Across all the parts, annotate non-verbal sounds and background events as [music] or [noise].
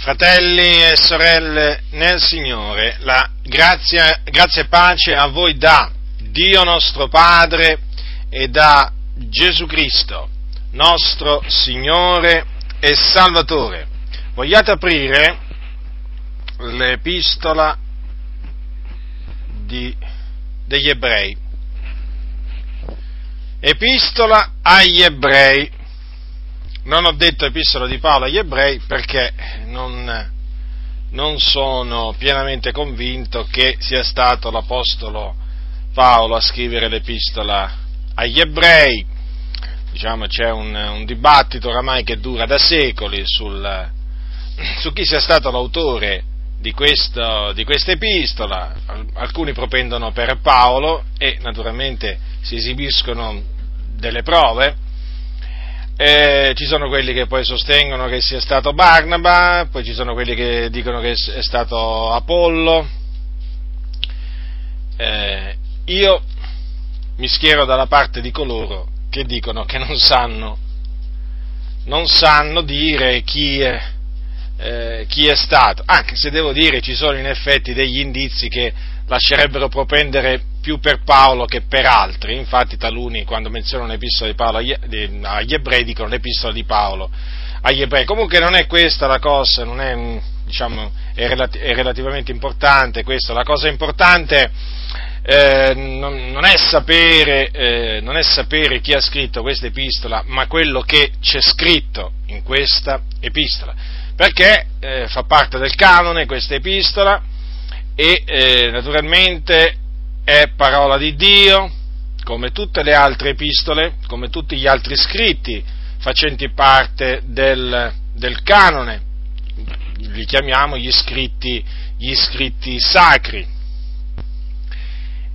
Fratelli e sorelle nel Signore, la grazia, grazia e pace a voi da Dio nostro Padre e da Gesù Cristo, nostro Signore e Salvatore. Vogliate aprire l'epistola di, degli ebrei. Epistola agli ebrei non ho detto epistola di Paolo agli ebrei perché non, non sono pienamente convinto che sia stato l'Apostolo Paolo a scrivere l'epistola agli ebrei. Diciamo c'è un, un dibattito oramai che dura da secoli sul, su chi sia stato l'autore di, di questa epistola. Alcuni propendono per Paolo e naturalmente si esibiscono delle prove eh, ci sono quelli che poi sostengono che sia stato Barnaba, poi ci sono quelli che dicono che è stato Apollo. Eh, io mi schiero dalla parte di coloro che dicono che non sanno, non sanno dire chi è, eh, chi è stato, anche se devo dire ci sono in effetti degli indizi che lascerebbero propendere più per Paolo che per altri, infatti taluni quando menzionano l'epistola di Paolo agli, agli ebrei dicono l'epistola di Paolo agli ebrei, comunque non è questa la cosa, non è, diciamo, è, relati- è relativamente importante questa, la cosa importante eh, non, non, è sapere, eh, non, è sapere, chi ha scritto questa epistola, ma quello che c'è scritto in questa epistola, perché eh, fa parte del canone questa epistola e eh, naturalmente è parola di Dio, come tutte le altre epistole, come tutti gli altri scritti facenti parte del, del canone, li chiamiamo gli scritti, gli scritti sacri.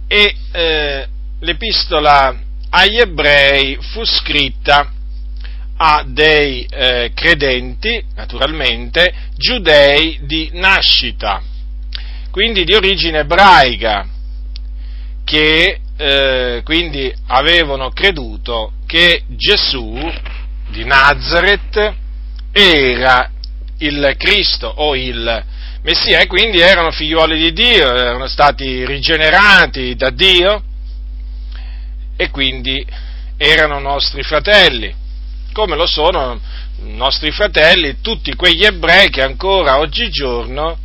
E eh, l'epistola agli ebrei fu scritta a dei eh, credenti, naturalmente, giudei di nascita, quindi di origine ebraica, che eh, quindi avevano creduto che Gesù di Nazareth era il Cristo o il Messia e quindi erano figliuoli di Dio, erano stati rigenerati da Dio e quindi erano nostri fratelli, come lo sono nostri fratelli tutti quegli ebrei che ancora oggigiorno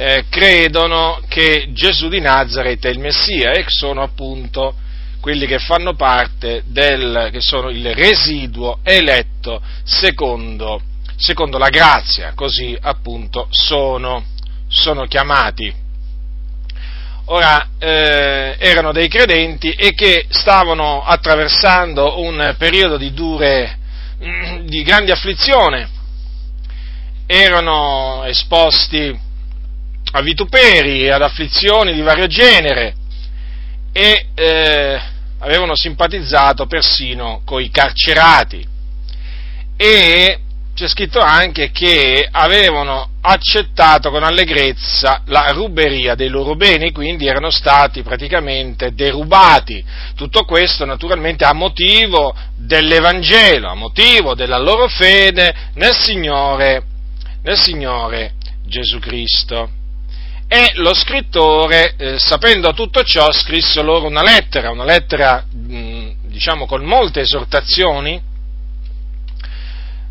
eh, credono che Gesù di Nazareth è il Messia e sono appunto quelli che fanno parte del, che sono il residuo eletto secondo, secondo la grazia, così appunto sono, sono chiamati. Ora, eh, erano dei credenti e che stavano attraversando un periodo di dure, di grande afflizione, erano esposti a vituperi, ad afflizioni di vario genere e eh, avevano simpatizzato persino coi carcerati. E c'è scritto anche che avevano accettato con allegrezza la ruberia dei loro beni, quindi erano stati praticamente derubati. Tutto questo naturalmente a motivo dell'Evangelo, a motivo della loro fede nel Signore, nel Signore Gesù Cristo. E lo scrittore, eh, sapendo tutto ciò, scrisse loro una lettera, una lettera, mh, diciamo, con molte esortazioni,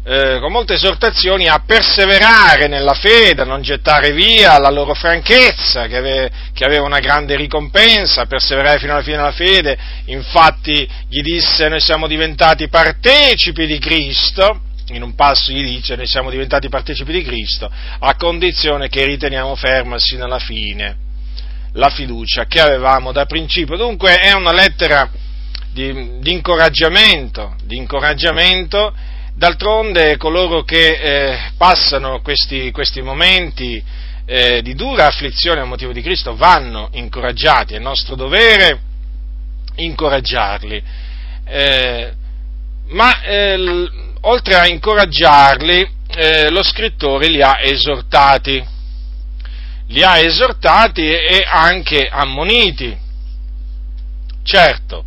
eh, con molte esortazioni a perseverare nella fede, a non gettare via la loro franchezza, che, ave, che aveva una grande ricompensa, a perseverare fino alla fine della fede. Infatti gli disse, noi siamo diventati partecipi di Cristo, in un passo gli dice noi siamo diventati partecipi di Cristo a condizione che riteniamo ferma sino alla fine la fiducia che avevamo da principio. Dunque è una lettera di, di, incoraggiamento, di incoraggiamento, d'altronde coloro che eh, passano questi, questi momenti eh, di dura afflizione a motivo di Cristo vanno incoraggiati, è nostro dovere incoraggiarli. Eh, ma eh, oltre a incoraggiarli, eh, lo scrittore li ha esortati, li ha esortati e anche ammoniti. Certo,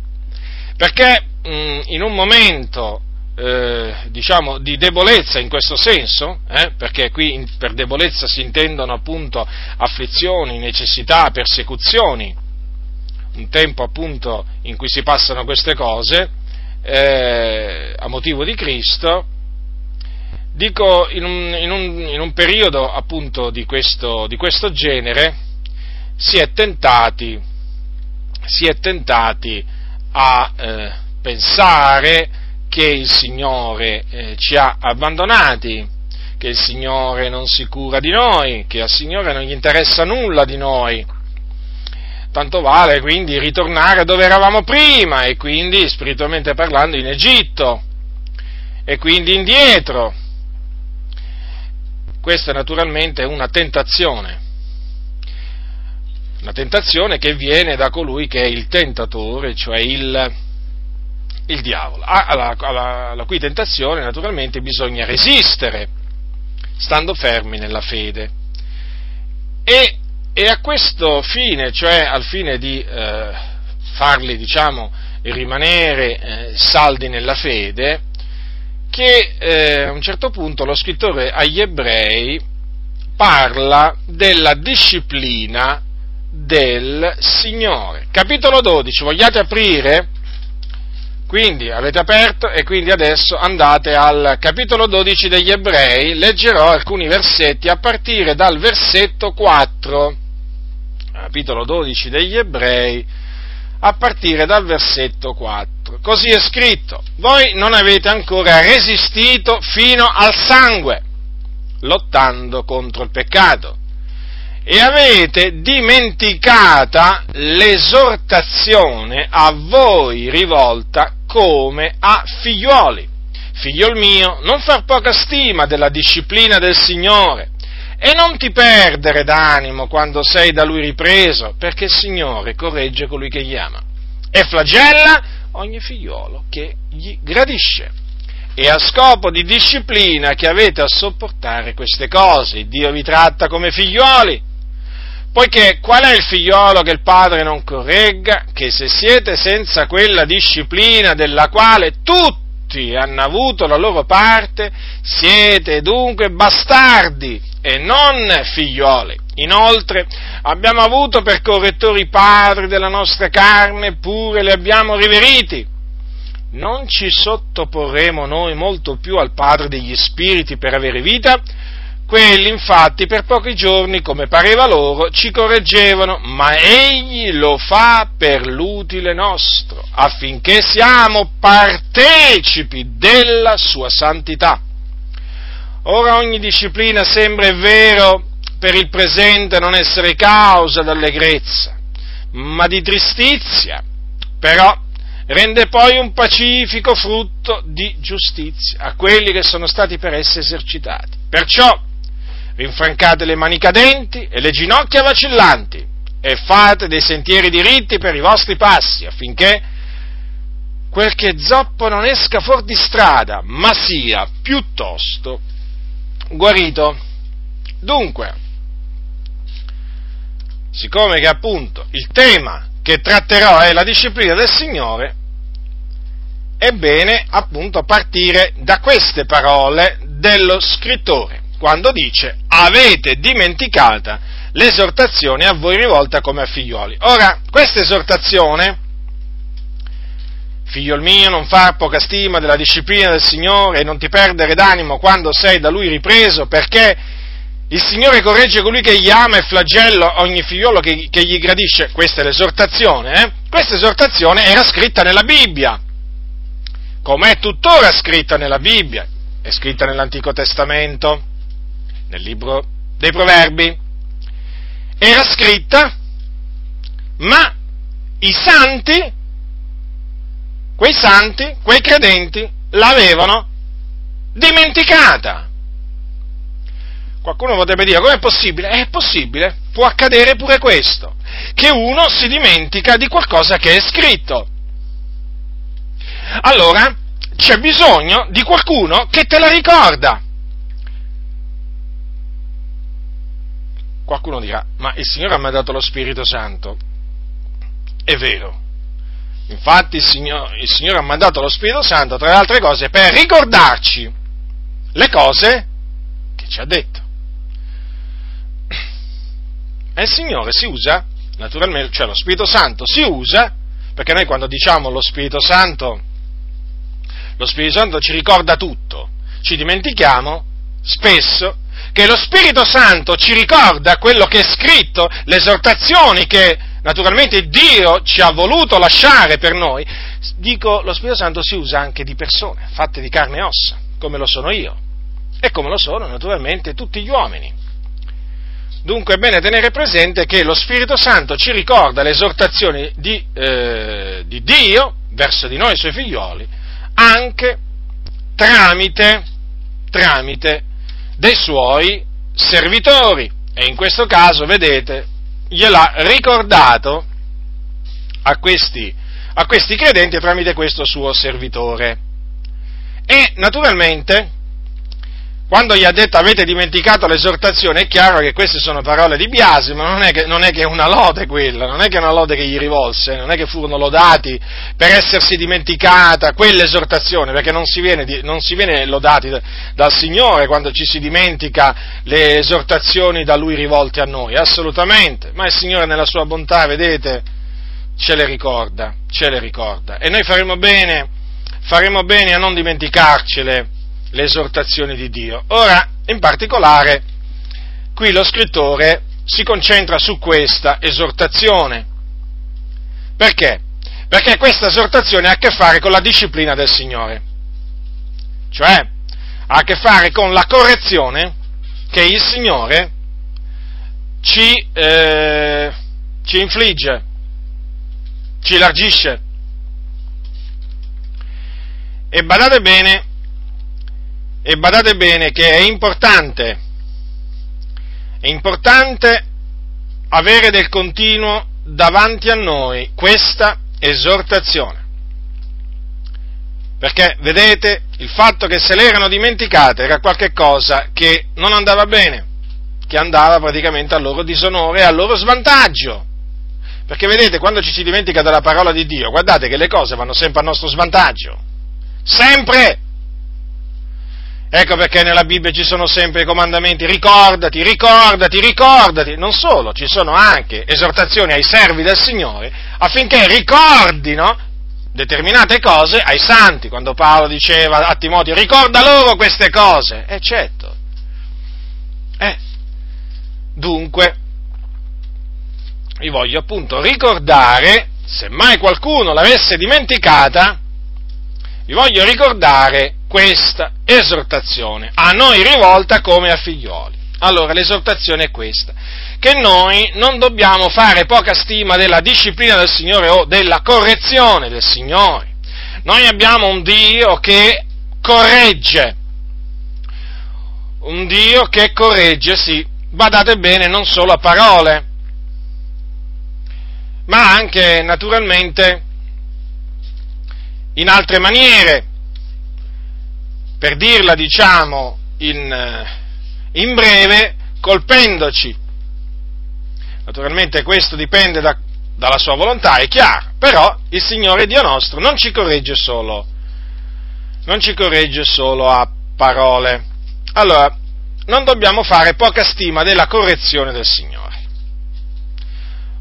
perché mh, in un momento, eh, diciamo, di debolezza in questo senso, eh, perché qui in, per debolezza si intendono appunto afflizioni, necessità, persecuzioni, un tempo appunto in cui si passano queste cose, eh, a motivo di Cristo, dico in un, in un, in un periodo appunto di questo, di questo genere, si è tentati, si è tentati a eh, pensare che il Signore eh, ci ha abbandonati, che il Signore non si cura di noi, che al Signore non gli interessa nulla di noi. Tanto vale quindi ritornare dove eravamo prima e quindi spiritualmente parlando in Egitto e quindi indietro. Questa naturalmente è una tentazione, una tentazione che viene da colui che è il tentatore, cioè il, il diavolo. Alla, alla, alla cui tentazione naturalmente bisogna resistere, stando fermi nella fede. E, e a questo fine, cioè al fine di eh, farli, diciamo, rimanere eh, saldi nella fede, che eh, a un certo punto lo scrittore agli ebrei parla della disciplina del Signore. Capitolo 12, vogliate aprire? Quindi avete aperto e quindi adesso andate al capitolo 12 degli Ebrei, leggerò alcuni versetti a partire dal versetto 4. Capitolo 12 degli Ebrei, a partire dal versetto 4. Così è scritto, voi non avete ancora resistito fino al sangue, lottando contro il peccato e avete dimenticata l'esortazione a voi rivolta come a figlioli. Figliol mio, non far poca stima della disciplina del Signore e non ti perdere d'animo quando sei da Lui ripreso, perché il Signore corregge colui che gli ama e flagella ogni figliolo che gli gradisce. E a scopo di disciplina che avete a sopportare queste cose, Dio vi tratta come figlioli Poiché qual è il figliolo che il padre non corregga? Che se siete senza quella disciplina della quale tutti hanno avuto la loro parte, siete dunque bastardi e non figlioli. Inoltre abbiamo avuto per correttori padri della nostra carne, eppure li abbiamo riveriti. Non ci sottoporremo noi molto più al Padre degli Spiriti per avere vita? Quelli infatti per pochi giorni, come pareva loro, ci correggevano, ma egli lo fa per l'utile nostro, affinché siamo partecipi della sua santità. Ora ogni disciplina sembra, è vero, per il presente non essere causa d'allegrezza, ma di tristizia, però rende poi un pacifico frutto di giustizia a quelli che sono stati per esse esercitati. Perciò, rinfrancate le mani cadenti e le ginocchia vacillanti e fate dei sentieri diritti per i vostri passi affinché quel che zoppo non esca fuori di strada, ma sia piuttosto guarito. Dunque, siccome che appunto il tema che tratterò è la disciplina del Signore, è bene appunto partire da queste parole dello scrittore quando dice avete dimenticata l'esortazione a voi rivolta come a figlioli. Ora, questa esortazione, figliol mio, non far poca stima della disciplina del Signore e non ti perdere d'animo quando sei da Lui ripreso, perché il Signore corregge colui che gli ama e flagella ogni figliolo che, che gli gradisce. Questa è l'esortazione, eh? Questa esortazione era scritta nella Bibbia, come è tuttora scritta nella Bibbia, è scritta nell'Antico Testamento nel libro dei Proverbi, era scritta, ma i santi, quei santi, quei credenti, l'avevano dimenticata. Qualcuno potrebbe dire, com'è possibile? È possibile, può accadere pure questo, che uno si dimentica di qualcosa che è scritto. Allora, c'è bisogno di qualcuno che te la ricorda. Qualcuno dirà, ma il Signore ha mai dato lo Spirito Santo? È vero, Infatti il Signore, il Signore ha mandato lo Spirito Santo, tra le altre cose, per ricordarci le cose che ci ha detto. [clears throat] E il Signore si usa, naturalmente, cioè lo Spirito Santo si usa, perché noi quando diciamo lo Spirito Santo, lo Spirito Santo ci ricorda tutto, ci dimentichiamo spesso che lo Spirito Santo ci ricorda quello che è scritto, le esortazioni che naturalmente Dio ci ha voluto lasciare per noi, dico lo Spirito Santo si usa anche di persone, fatte di carne e ossa, come lo sono io e come lo sono naturalmente tutti gli uomini. Dunque è bene tenere presente che lo Spirito Santo ci ricorda le esortazioni di, eh, di Dio verso di noi, i suoi figlioli, anche tramite, tramite dei suoi servitori. E in questo caso, vedete, gliel'ha ricordato a questi, a questi credenti tramite questo suo servitore. E naturalmente quando gli ha detto avete dimenticato l'esortazione, è chiaro che queste sono parole di biasimo, non è che, non è, che una lode quella, non è che è una lode che gli rivolse, non è che furono lodati per essersi dimenticata quell'esortazione, perché non si viene, non si viene lodati dal Signore quando ci si dimentica le esortazioni da Lui rivolte a noi, assolutamente, ma il Signore nella sua bontà, vedete, ce le ricorda, ce le ricorda. E noi faremo bene, faremo bene a non dimenticarcele le esortazioni di Dio. Ora, in particolare, qui lo scrittore si concentra su questa esortazione. Perché? Perché questa esortazione ha a che fare con la disciplina del Signore, cioè ha a che fare con la correzione che il Signore ci, eh, ci infligge, ci largisce. E badate bene, e badate bene che è importante, è importante avere del continuo davanti a noi questa esortazione. Perché, vedete, il fatto che se l'erano dimenticate era qualcosa che non andava bene, che andava praticamente al loro disonore e al loro svantaggio. Perché vedete, quando ci si dimentica della parola di Dio, guardate che le cose vanno sempre a nostro svantaggio. Sempre! Ecco perché nella Bibbia ci sono sempre i comandamenti, ricordati, ricordati, ricordati. Non solo, ci sono anche esortazioni ai servi del Signore affinché ricordino determinate cose ai santi, quando Paolo diceva a Timoteo ricorda loro queste cose, e certo. Eh, dunque, vi voglio appunto ricordare, se mai qualcuno l'avesse dimenticata, vi voglio ricordare questa esortazione, a noi rivolta come a figlioli. Allora l'esortazione è questa, che noi non dobbiamo fare poca stima della disciplina del Signore o della correzione del Signore. Noi abbiamo un Dio che corregge, un Dio che corregge, sì, badate bene, non solo a parole, ma anche naturalmente in altre maniere per dirla diciamo in, eh, in breve, colpendoci. Naturalmente questo dipende da, dalla sua volontà, è chiaro, però il Signore Dio nostro non ci corregge solo, non ci corregge solo a parole. Allora, non dobbiamo fare poca stima della correzione del Signore.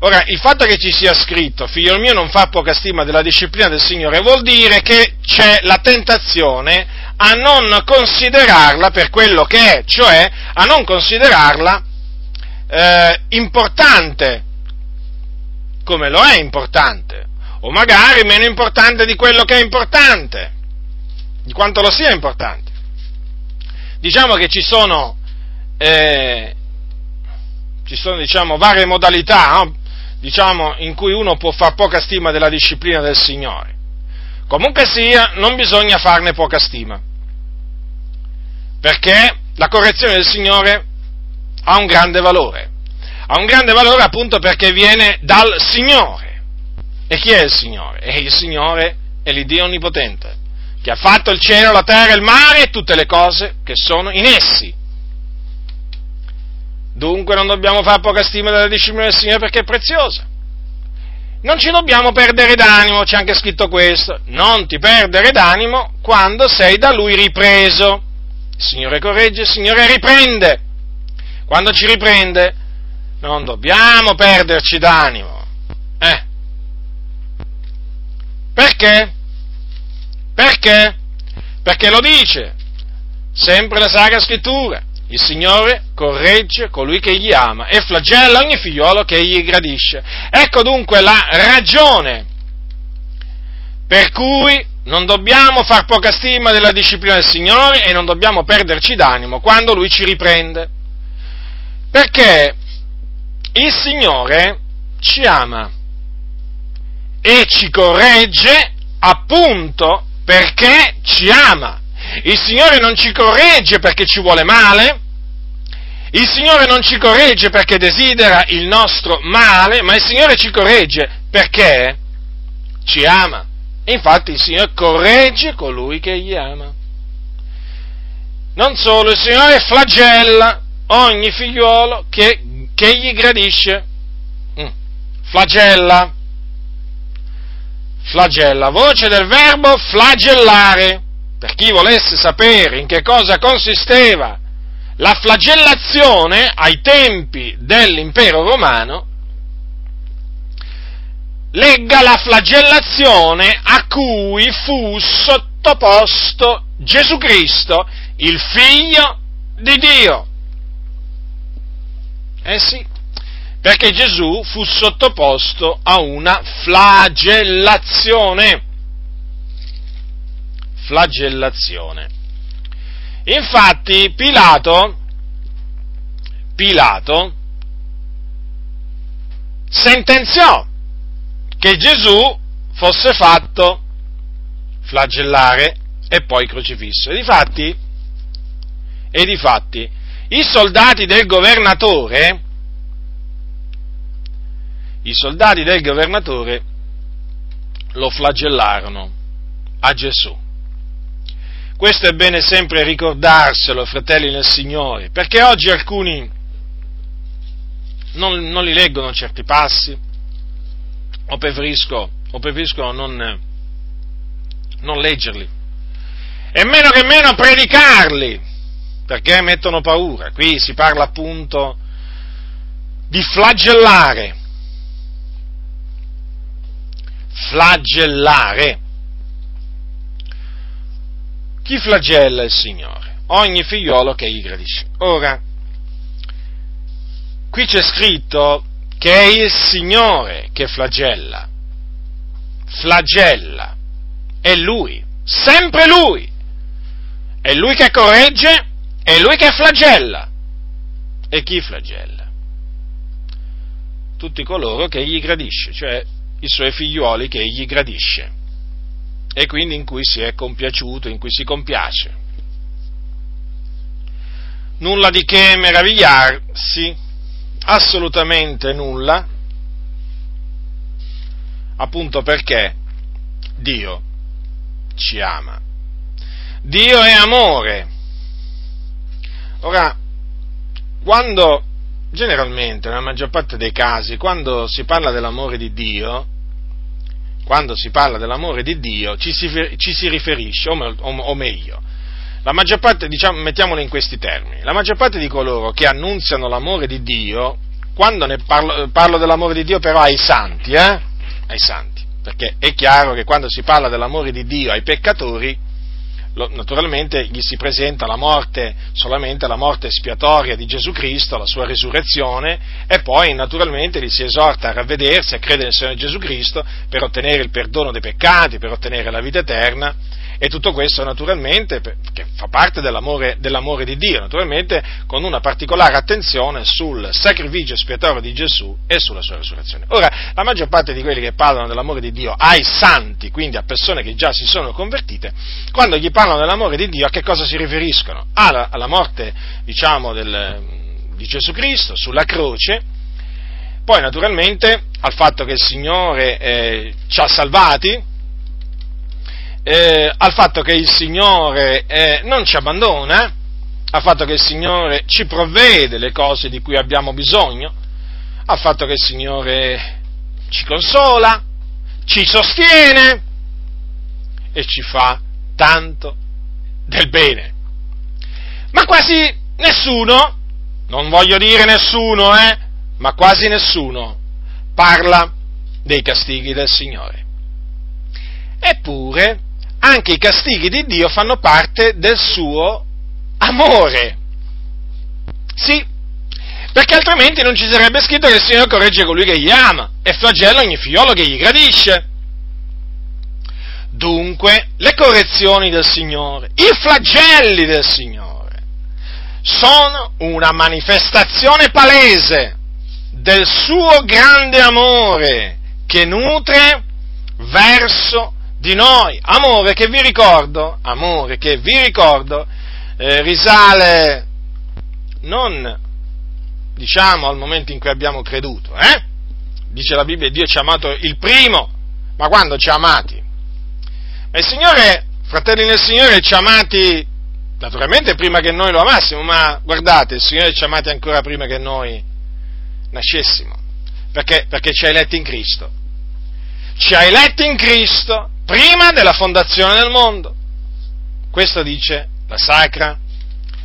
Ora, il fatto che ci sia scritto, figlio mio, non fa poca stima della disciplina del Signore, vuol dire che c'è la tentazione a non considerarla per quello che è, cioè a non considerarla eh, importante, come lo è importante, o magari meno importante di quello che è importante, di quanto lo sia importante. Diciamo che ci sono, eh, ci sono diciamo, varie modalità no? Diciamo, in cui uno può fare poca stima della disciplina del Signore. Comunque sia, non bisogna farne poca stima, perché la correzione del Signore ha un grande valore. Ha un grande valore appunto perché viene dal Signore. E chi è il Signore? E il Signore è l'Iddio Onnipotente, che ha fatto il cielo, la terra, il mare e tutte le cose che sono in essi. Dunque non dobbiamo fare poca stima della disciplina del Signore perché è preziosa. non ci dobbiamo perdere d'animo, c'è anche scritto questo, non ti perdere d'animo quando sei da lui ripreso. Il Signore corregge, il Signore riprende. Quando ci riprende non dobbiamo perderci d'animo. Eh. Perché? Perché? Perché lo dice sempre la Sacra Scrittura. Il Signore corregge colui che gli ama e flagella ogni figliolo che gli gradisce. Ecco dunque la ragione per cui non dobbiamo far poca stima della disciplina del Signore e non dobbiamo perderci d'animo quando Lui ci riprende. Perché il Signore ci ama e ci corregge appunto perché ci ama. Il Signore non ci corregge perché ci vuole male, il Signore non ci corregge perché desidera il nostro male, ma il Signore ci corregge perché ci ama. Infatti il Signore corregge colui che gli ama. Non solo, il Signore flagella ogni figliuolo che, che gli gradisce. Mm. Flagella. Flagella, voce del verbo flagellare per chi volesse sapere in che cosa consisteva la flagellazione ai tempi dell'impero romano, legga la flagellazione a cui fu sottoposto Gesù Cristo, il figlio di Dio. Eh sì, perché Gesù fu sottoposto a una flagellazione flagellazione. Infatti Pilato, Pilato sentenziò che Gesù fosse fatto flagellare e poi crocifisso. E difatti, e difatti i soldati del governatore, i soldati del governatore lo flagellarono a Gesù. Questo è bene sempre ricordarselo, fratelli nel Signore, perché oggi alcuni non, non li leggono certi passi, o preferisco, o preferiscono non, non leggerli, e meno che meno predicarli, perché mettono paura. Qui si parla appunto di flagellare, flagellare. Chi flagella il Signore? Ogni figliolo che gli gradisce. Ora, qui c'è scritto che è il Signore che flagella. Flagella. È Lui. Sempre Lui. È Lui che corregge, è Lui che flagella. E chi flagella? Tutti coloro che egli gradisce, cioè i suoi figliuoli che egli gradisce e quindi in cui si è compiaciuto, in cui si compiace. Nulla di che meravigliarsi, assolutamente nulla, appunto perché Dio ci ama. Dio è amore. Ora, quando generalmente, nella maggior parte dei casi, quando si parla dell'amore di Dio, quando si parla dell'amore di Dio ci si, ci si riferisce, o, o, o, meglio, la maggior parte, diciamo, mettiamolo in questi termini, la maggior parte di coloro che annunziano l'amore di Dio, quando ne parlo, parlo dell'amore di Dio però ai santi, eh? ai santi, perché è chiaro che quando si parla dell'amore di Dio ai peccatori, naturalmente gli si presenta la morte, solamente la morte espiatoria di Gesù Cristo, la sua risurrezione, e poi naturalmente li si esorta a ravvedersi, a credere nel Signore Gesù Cristo per ottenere il perdono dei peccati, per ottenere la vita eterna, e tutto questo naturalmente, che fa parte dell'amore, dell'amore, di Dio, naturalmente con una particolare attenzione sul sacrificio espiatorio di Gesù e sulla sua risurrezione. Ora, la maggior parte di quelli che parlano dell'amore di Dio ai santi, quindi a persone che già si sono convertite, quando gli parlano dell'amore di Dio a che cosa si riferiscono? Alla, alla morte, diciamo, del, di Gesù Cristo sulla croce, poi naturalmente al fatto che il Signore eh, ci ha salvati, eh, al fatto che il Signore eh, non ci abbandona, al fatto che il Signore ci provvede le cose di cui abbiamo bisogno, al fatto che il Signore ci consola, ci sostiene e ci fa tanto del bene. Ma quasi nessuno, non voglio dire nessuno, eh, ma quasi nessuno parla dei castighi del Signore. Eppure, anche i castighi di Dio fanno parte del suo amore. Sì, perché altrimenti non ci sarebbe scritto che il Signore corregge colui che gli ama e flagella ogni figliolo che gli gradisce. Dunque, le correzioni del Signore, i flagelli del Signore, sono una manifestazione palese del suo grande amore che nutre verso di noi. Amore che vi ricordo, amore che vi ricordo, eh, risale non diciamo al momento in cui abbiamo creduto, eh? Dice la Bibbia, Dio ci ha amato il primo, ma quando ci ha amati? Ma il Signore, fratelli nel Signore, ci ha amati naturalmente prima che noi lo amassimo, ma guardate, il Signore ci ha amati ancora prima che noi nascessimo, perché, perché ci ha eletti in Cristo. Ci ha eletti in Cristo prima della fondazione del mondo. Questo dice la Sacra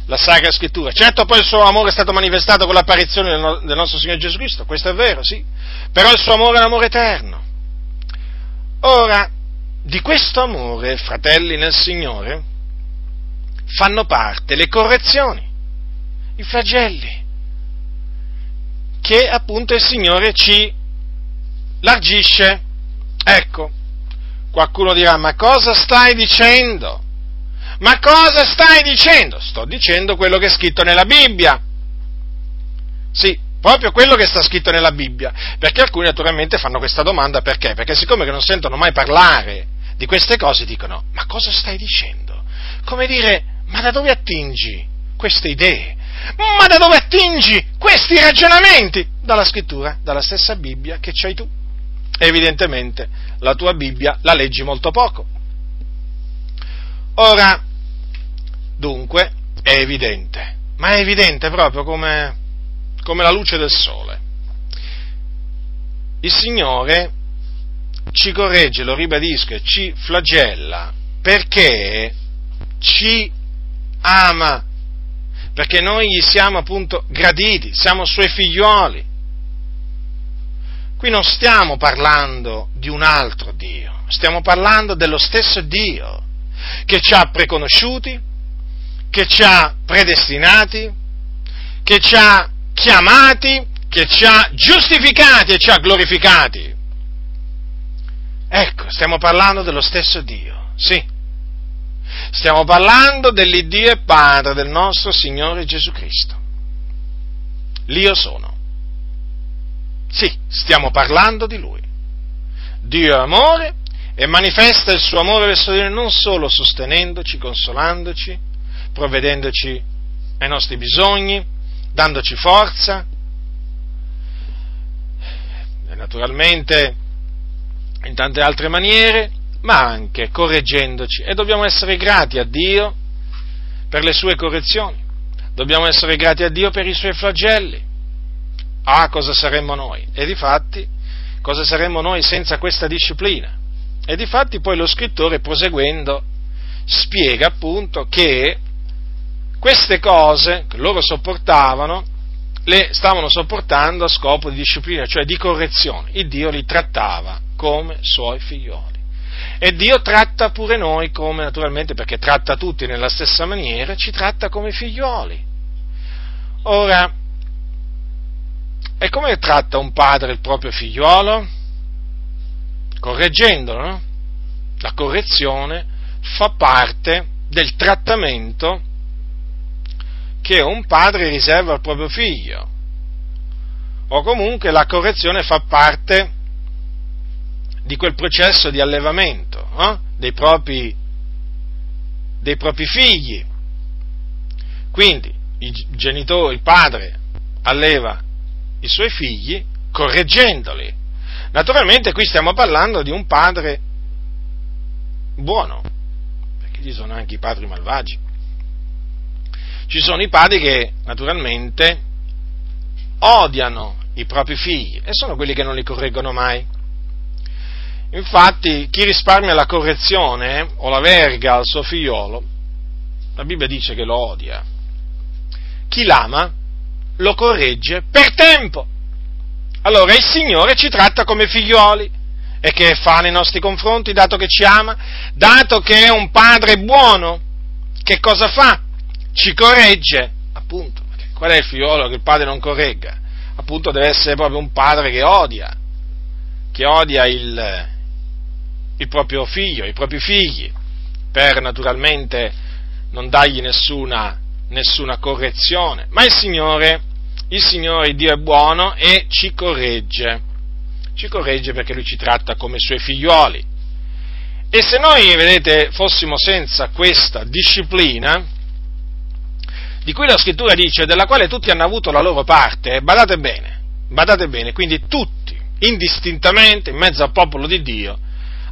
la Sacra Scrittura. Certo poi il suo amore è stato manifestato con l'apparizione del, nostro Signore Gesù Cristo, questo è vero, sì, però il suo amore è un amore eterno. Ora, di questo amore, fratelli nel Signore, fanno parte le correzioni, i flagelli, che appunto il Signore ci largisce. Ecco, qualcuno dirà, ma cosa stai dicendo? Ma cosa stai dicendo? Sto dicendo quello che è scritto nella Bibbia. Sì, proprio quello che sta scritto nella Bibbia. Perché alcuni naturalmente fanno questa domanda perché? Perché siccome non sentono mai parlare di queste cose dicono, ma cosa stai dicendo? Come dire, ma da dove attingi queste idee? Ma da dove attingi questi ragionamenti? Dalla scrittura, dalla stessa Bibbia che c'hai tu. Evidentemente la tua Bibbia la leggi molto poco. Ora, dunque, è evidente, ma è evidente proprio come, come la luce del sole. Il Signore ci corregge, lo ribadisco, e ci flagella perché ci ama, perché noi gli siamo appunto graditi, siamo suoi figlioli. Qui non stiamo parlando di un altro Dio, stiamo parlando dello stesso Dio che ci ha preconosciuti, che ci ha predestinati, che ci ha chiamati, che ci ha giustificati e ci ha glorificati. Ecco, stiamo parlando dello stesso Dio, sì. Stiamo parlando dell'Iddio e Padre del nostro Signore Gesù Cristo. L'Io sono. Sì, stiamo parlando di Lui. Dio è amore e manifesta il suo amore verso di noi non solo sostenendoci, consolandoci, provvedendoci ai nostri bisogni, dandoci forza, naturalmente in tante altre maniere, ma anche correggendoci e dobbiamo essere grati a Dio per le sue correzioni, dobbiamo essere grati a Dio per i suoi flagelli. Ah, cosa saremmo noi? E difatti, cosa saremmo noi senza questa disciplina? E difatti poi lo scrittore, proseguendo, spiega appunto che queste cose che loro sopportavano, le stavano sopportando a scopo di disciplina, cioè di correzione. Il Dio li trattava come suoi figlioli. E Dio tratta pure noi come, naturalmente, perché tratta tutti nella stessa maniera, ci tratta come figlioli. Ora, e come tratta un padre il proprio figliolo? correggendolo. No? La correzione fa parte del trattamento che un padre riserva al proprio figlio, o comunque la correzione fa parte di quel processo di allevamento eh? dei, propri, dei propri figli. Quindi il genitore, il padre alleva i suoi figli correggendoli, Naturalmente qui stiamo parlando di un padre buono, perché ci sono anche i padri malvagi. Ci sono i padri che naturalmente odiano i propri figli e sono quelli che non li correggono mai. Infatti, chi risparmia la correzione o la verga al suo figliolo, la Bibbia dice che lo odia. Chi l'ama lo corregge per tempo. Allora il Signore ci tratta come figlioli. E che fa nei nostri confronti, dato che ci ama? Dato che è un padre buono, che cosa fa? Ci corregge, appunto. Qual è il figliolo che il padre non corregga? Appunto deve essere proprio un padre che odia, che odia il, il proprio figlio, i propri figli, per naturalmente non dargli nessuna, nessuna correzione. Ma il Signore, il Signore Dio è buono e ci corregge. Ci corregge perché Lui ci tratta come Suoi figlioli. E se noi, vedete, fossimo senza questa disciplina, di cui la scrittura dice, della quale tutti hanno avuto la loro parte, badate bene, badate bene, quindi tutti, indistintamente, in mezzo al popolo di Dio,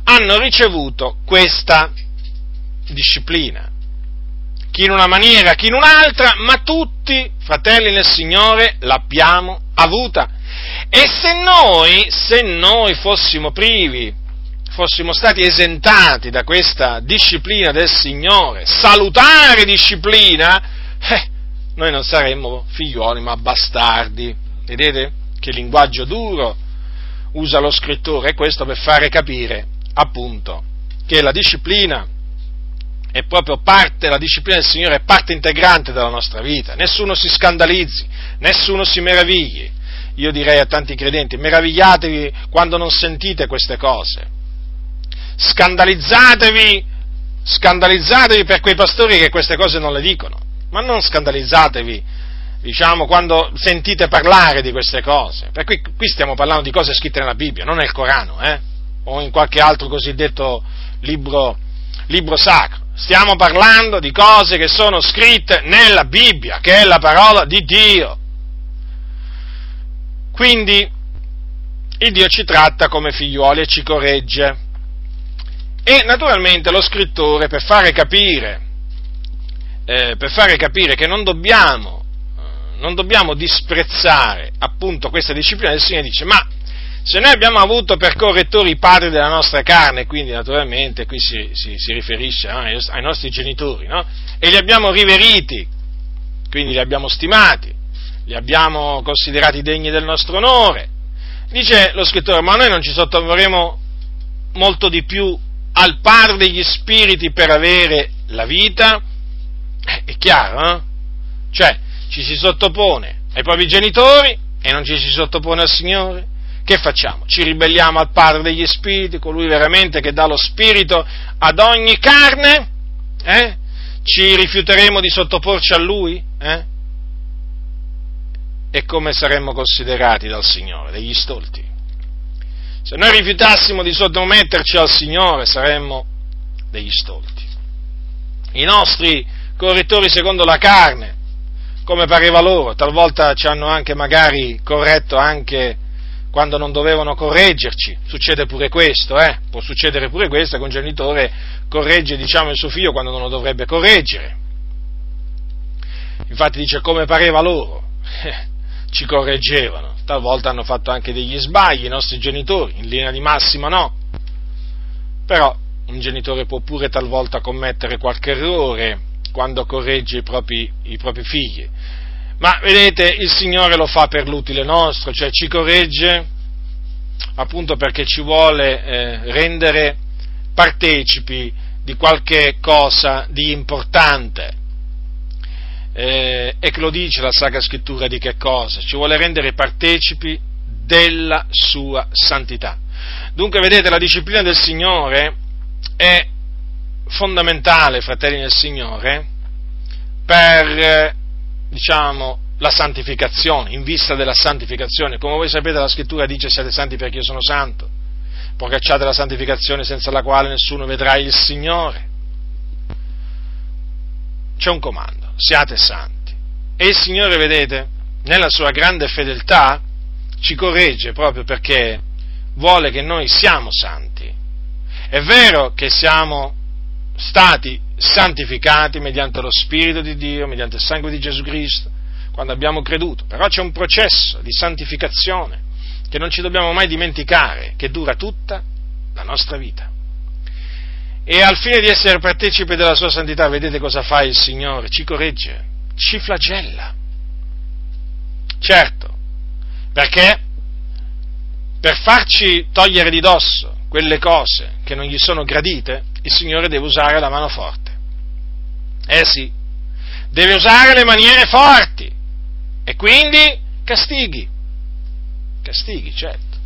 hanno ricevuto questa disciplina. Chi in una maniera, chi in un'altra, ma tutti, fratelli nel Signore, l'abbiamo avuta. E se noi, se noi fossimo privi, fossimo stati esentati da questa disciplina del Signore, salutare disciplina, eh, noi non saremmo figlioli ma bastardi. Vedete che linguaggio duro usa lo scrittore? Questo per fare capire appunto, che la disciplina è proprio parte, la disciplina del Signore è parte integrante della nostra vita, nessuno si scandalizzi, nessuno si meravigli. Io direi a tanti credenti, meravigliatevi quando non sentite queste cose, scandalizzatevi, scandalizzatevi per quei pastori che queste cose non le dicono, ma non scandalizzatevi diciamo, quando sentite parlare di queste cose. Perché qui, qui, stiamo parlando di cose scritte nella Bibbia, non nel Corano, eh? o in qualche altro cosiddetto libro, libro sacro. Stiamo parlando di cose che sono scritte nella Bibbia, che è la parola di Dio. Quindi il Dio ci tratta come figliuoli e ci corregge. E naturalmente lo scrittore, per fare capire, eh, per fare capire che non dobbiamo, eh, non dobbiamo disprezzare appunto questa disciplina del Signore, dice, ma se noi abbiamo avuto per correttori i padri della nostra carne, quindi naturalmente qui si, si, si riferisce no, ai nostri genitori, no? e li abbiamo riveriti, quindi li abbiamo stimati, li abbiamo considerati degni del nostro onore, dice lo scrittore, ma noi non ci sottoporremo molto di più al Padre degli Spiriti per avere la vita? Eh, è chiaro, eh? Cioè, ci si sottopone ai propri genitori e non ci si sottopone al Signore? Che facciamo? Ci ribelliamo al Padre degli Spiriti, colui veramente che dà lo Spirito ad ogni carne? Eh? Ci rifiuteremo di sottoporci a Lui? Eh? E come saremmo considerati dal Signore? Degli stolti. Se noi rifiutassimo di sottometterci al Signore saremmo degli stolti. I nostri correttori secondo la carne, come pareva loro, talvolta ci hanno anche magari corretto anche quando non dovevano correggerci, succede pure questo, eh? può succedere pure questo che un genitore corregge diciamo, il suo figlio quando non lo dovrebbe correggere. Infatti dice come pareva loro, [laughs] ci correggevano, talvolta hanno fatto anche degli sbagli i nostri genitori, in linea di massima no, però un genitore può pure talvolta commettere qualche errore quando corregge i propri, i propri figli, ma vedete, il Signore lo fa per l'utile nostro, cioè ci corregge appunto perché ci vuole eh, rendere partecipi di qualche cosa di importante. Eh, e che lo dice la Sacra Scrittura di che cosa? Ci vuole rendere partecipi della sua santità. Dunque, vedete, la disciplina del Signore è fondamentale, fratelli del Signore, per diciamo, la santificazione, in vista della santificazione. Come voi sapete la scrittura dice siate santi perché io sono santo, procacciate la santificazione senza la quale nessuno vedrà il Signore. C'è un comando, siate santi. E il Signore, vedete, nella sua grande fedeltà ci corregge proprio perché vuole che noi siamo santi. È vero che siamo stati santificati mediante lo Spirito di Dio, mediante il sangue di Gesù Cristo, quando abbiamo creduto. Però c'è un processo di santificazione che non ci dobbiamo mai dimenticare, che dura tutta la nostra vita. E al fine di essere partecipe della sua santità, vedete cosa fa il Signore? Ci corregge, ci flagella. Certo, perché per farci togliere di dosso quelle cose che non gli sono gradite, il Signore deve usare la mano forte. Eh sì, deve usare le maniere forti e quindi castighi. Castighi, certo.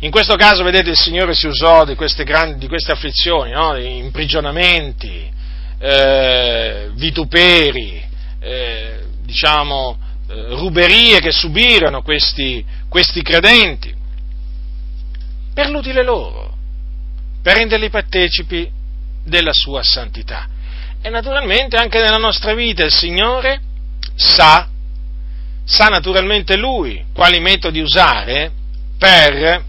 In questo caso, vedete, il Signore si usò di queste, grandi, di queste afflizioni, no? imprigionamenti, eh, vituperi, eh, diciamo, eh, ruberie che subirono questi, questi credenti, per l'utile loro, per renderli partecipi della sua santità. E naturalmente anche nella nostra vita il Signore sa, sa naturalmente Lui quali metodi usare per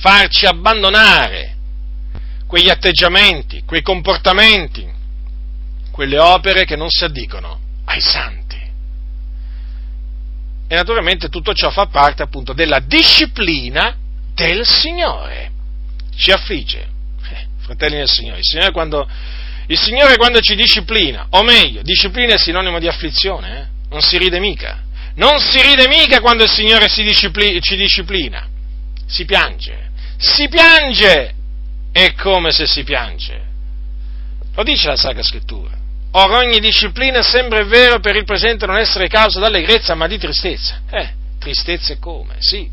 farci abbandonare quegli atteggiamenti, quei comportamenti, quelle opere che non si addicono ai santi. E naturalmente tutto ciò fa parte appunto della disciplina del Signore. Ci affligge, fratelli del Signore. Il Signore, quando, il Signore quando ci disciplina, o meglio, disciplina è sinonimo di afflizione, eh? non si ride mica. Non si ride mica quando il Signore disciplina, ci disciplina. Si piange. Si piange! È come se si piange. Lo dice la Sacra Scrittura. Or ogni disciplina sembra vero per il presente non essere causa d'allegrezza, ma di tristezza. Eh, tristezza come? Sì.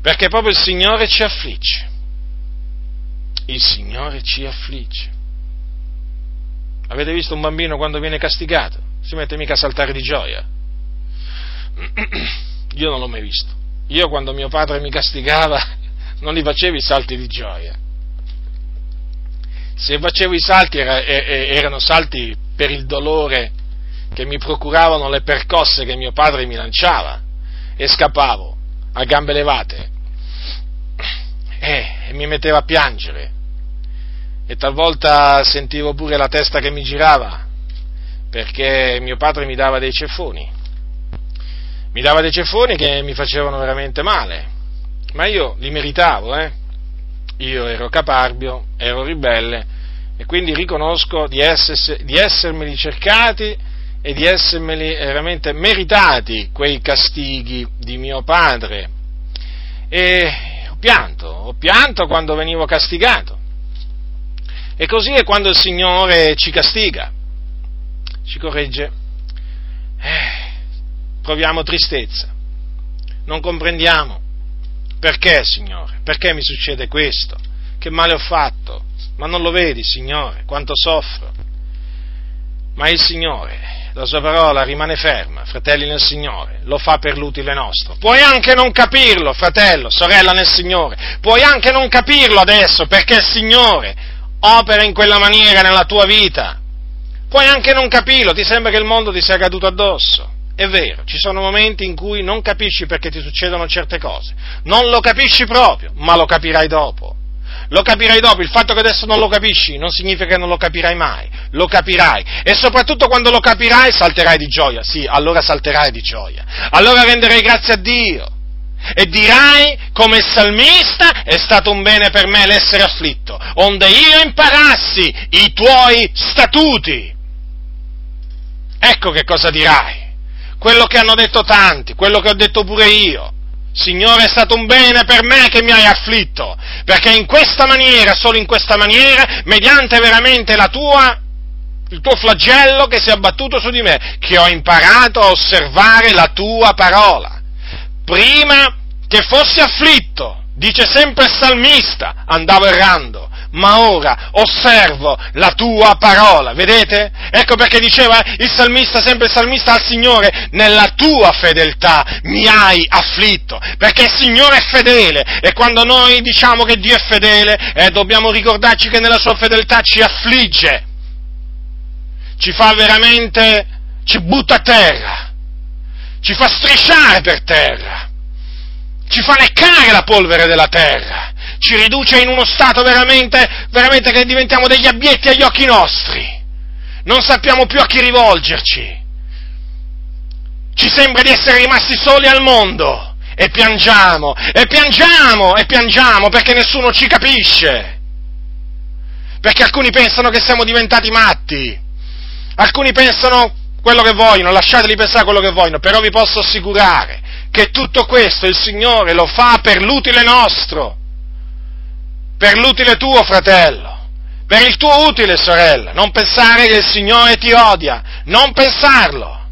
Perché proprio il Signore ci affligge. Il Signore ci affligge. Avete visto un bambino quando viene castigato? Si mette mica a saltare di gioia. [clears throat] Io non l'ho mai visto. Io quando mio padre mi castigava [laughs] non gli facevo i salti di gioia se facevo i salti era, erano salti per il dolore che mi procuravano le percosse che mio padre mi lanciava e scappavo a gambe levate e, [clears throat] e mi metteva a piangere e talvolta sentivo pure la testa che mi girava perché mio padre mi dava dei ceffoni mi dava dei ceffoni che mi facevano veramente male ma io li meritavo eh io ero caparbio, ero ribelle e quindi riconosco di, essersi, di essermeli cercati e di essermeli veramente meritati quei castighi di mio padre. E ho pianto, ho pianto quando venivo castigato. E così è quando il Signore ci castiga, ci corregge. Eh, proviamo tristezza, non comprendiamo perché, Signore? Perché mi succede questo? Che male ho fatto? Ma non lo vedi, Signore, quanto soffro? Ma il Signore, la sua parola rimane ferma, fratelli nel Signore, lo fa per l'utile nostro. Puoi anche non capirlo, fratello, sorella nel Signore, puoi anche non capirlo adesso perché il Signore opera in quella maniera nella tua vita. Puoi anche non capirlo, ti sembra che il mondo ti sia caduto addosso. È vero, ci sono momenti in cui non capisci perché ti succedono certe cose, non lo capisci proprio, ma lo capirai dopo. Lo capirai dopo, il fatto che adesso non lo capisci non significa che non lo capirai mai, lo capirai e soprattutto quando lo capirai salterai di gioia, sì, allora salterai di gioia, allora renderai grazie a Dio e dirai come salmista è stato un bene per me l'essere afflitto, onde io imparassi i tuoi statuti. Ecco che cosa dirai quello che hanno detto tanti, quello che ho detto pure io. Signore, è stato un bene per me che mi hai afflitto, perché in questa maniera, solo in questa maniera, mediante veramente la tua, il tuo flagello che si è abbattuto su di me, che ho imparato a osservare la tua parola. Prima che fossi afflitto, dice sempre il salmista, andavo errando, ma ora osservo la tua parola, vedete? Ecco perché diceva il salmista, sempre il salmista al Signore, nella tua fedeltà mi hai afflitto, perché il Signore è fedele e quando noi diciamo che Dio è fedele, eh, dobbiamo ricordarci che nella sua fedeltà ci affligge, ci fa veramente, ci butta a terra, ci fa strisciare per terra, ci fa leccare la polvere della terra ci riduce in uno stato veramente, veramente che diventiamo degli abietti agli occhi nostri. Non sappiamo più a chi rivolgerci. Ci sembra di essere rimasti soli al mondo e piangiamo, e piangiamo, e piangiamo perché nessuno ci capisce. Perché alcuni pensano che siamo diventati matti, alcuni pensano quello che vogliono, lasciateli pensare quello che vogliono, però vi posso assicurare che tutto questo il Signore lo fa per l'utile nostro, per l'utile tuo fratello per il tuo utile, sorella. Non pensare che il Signore ti odia, non pensarlo.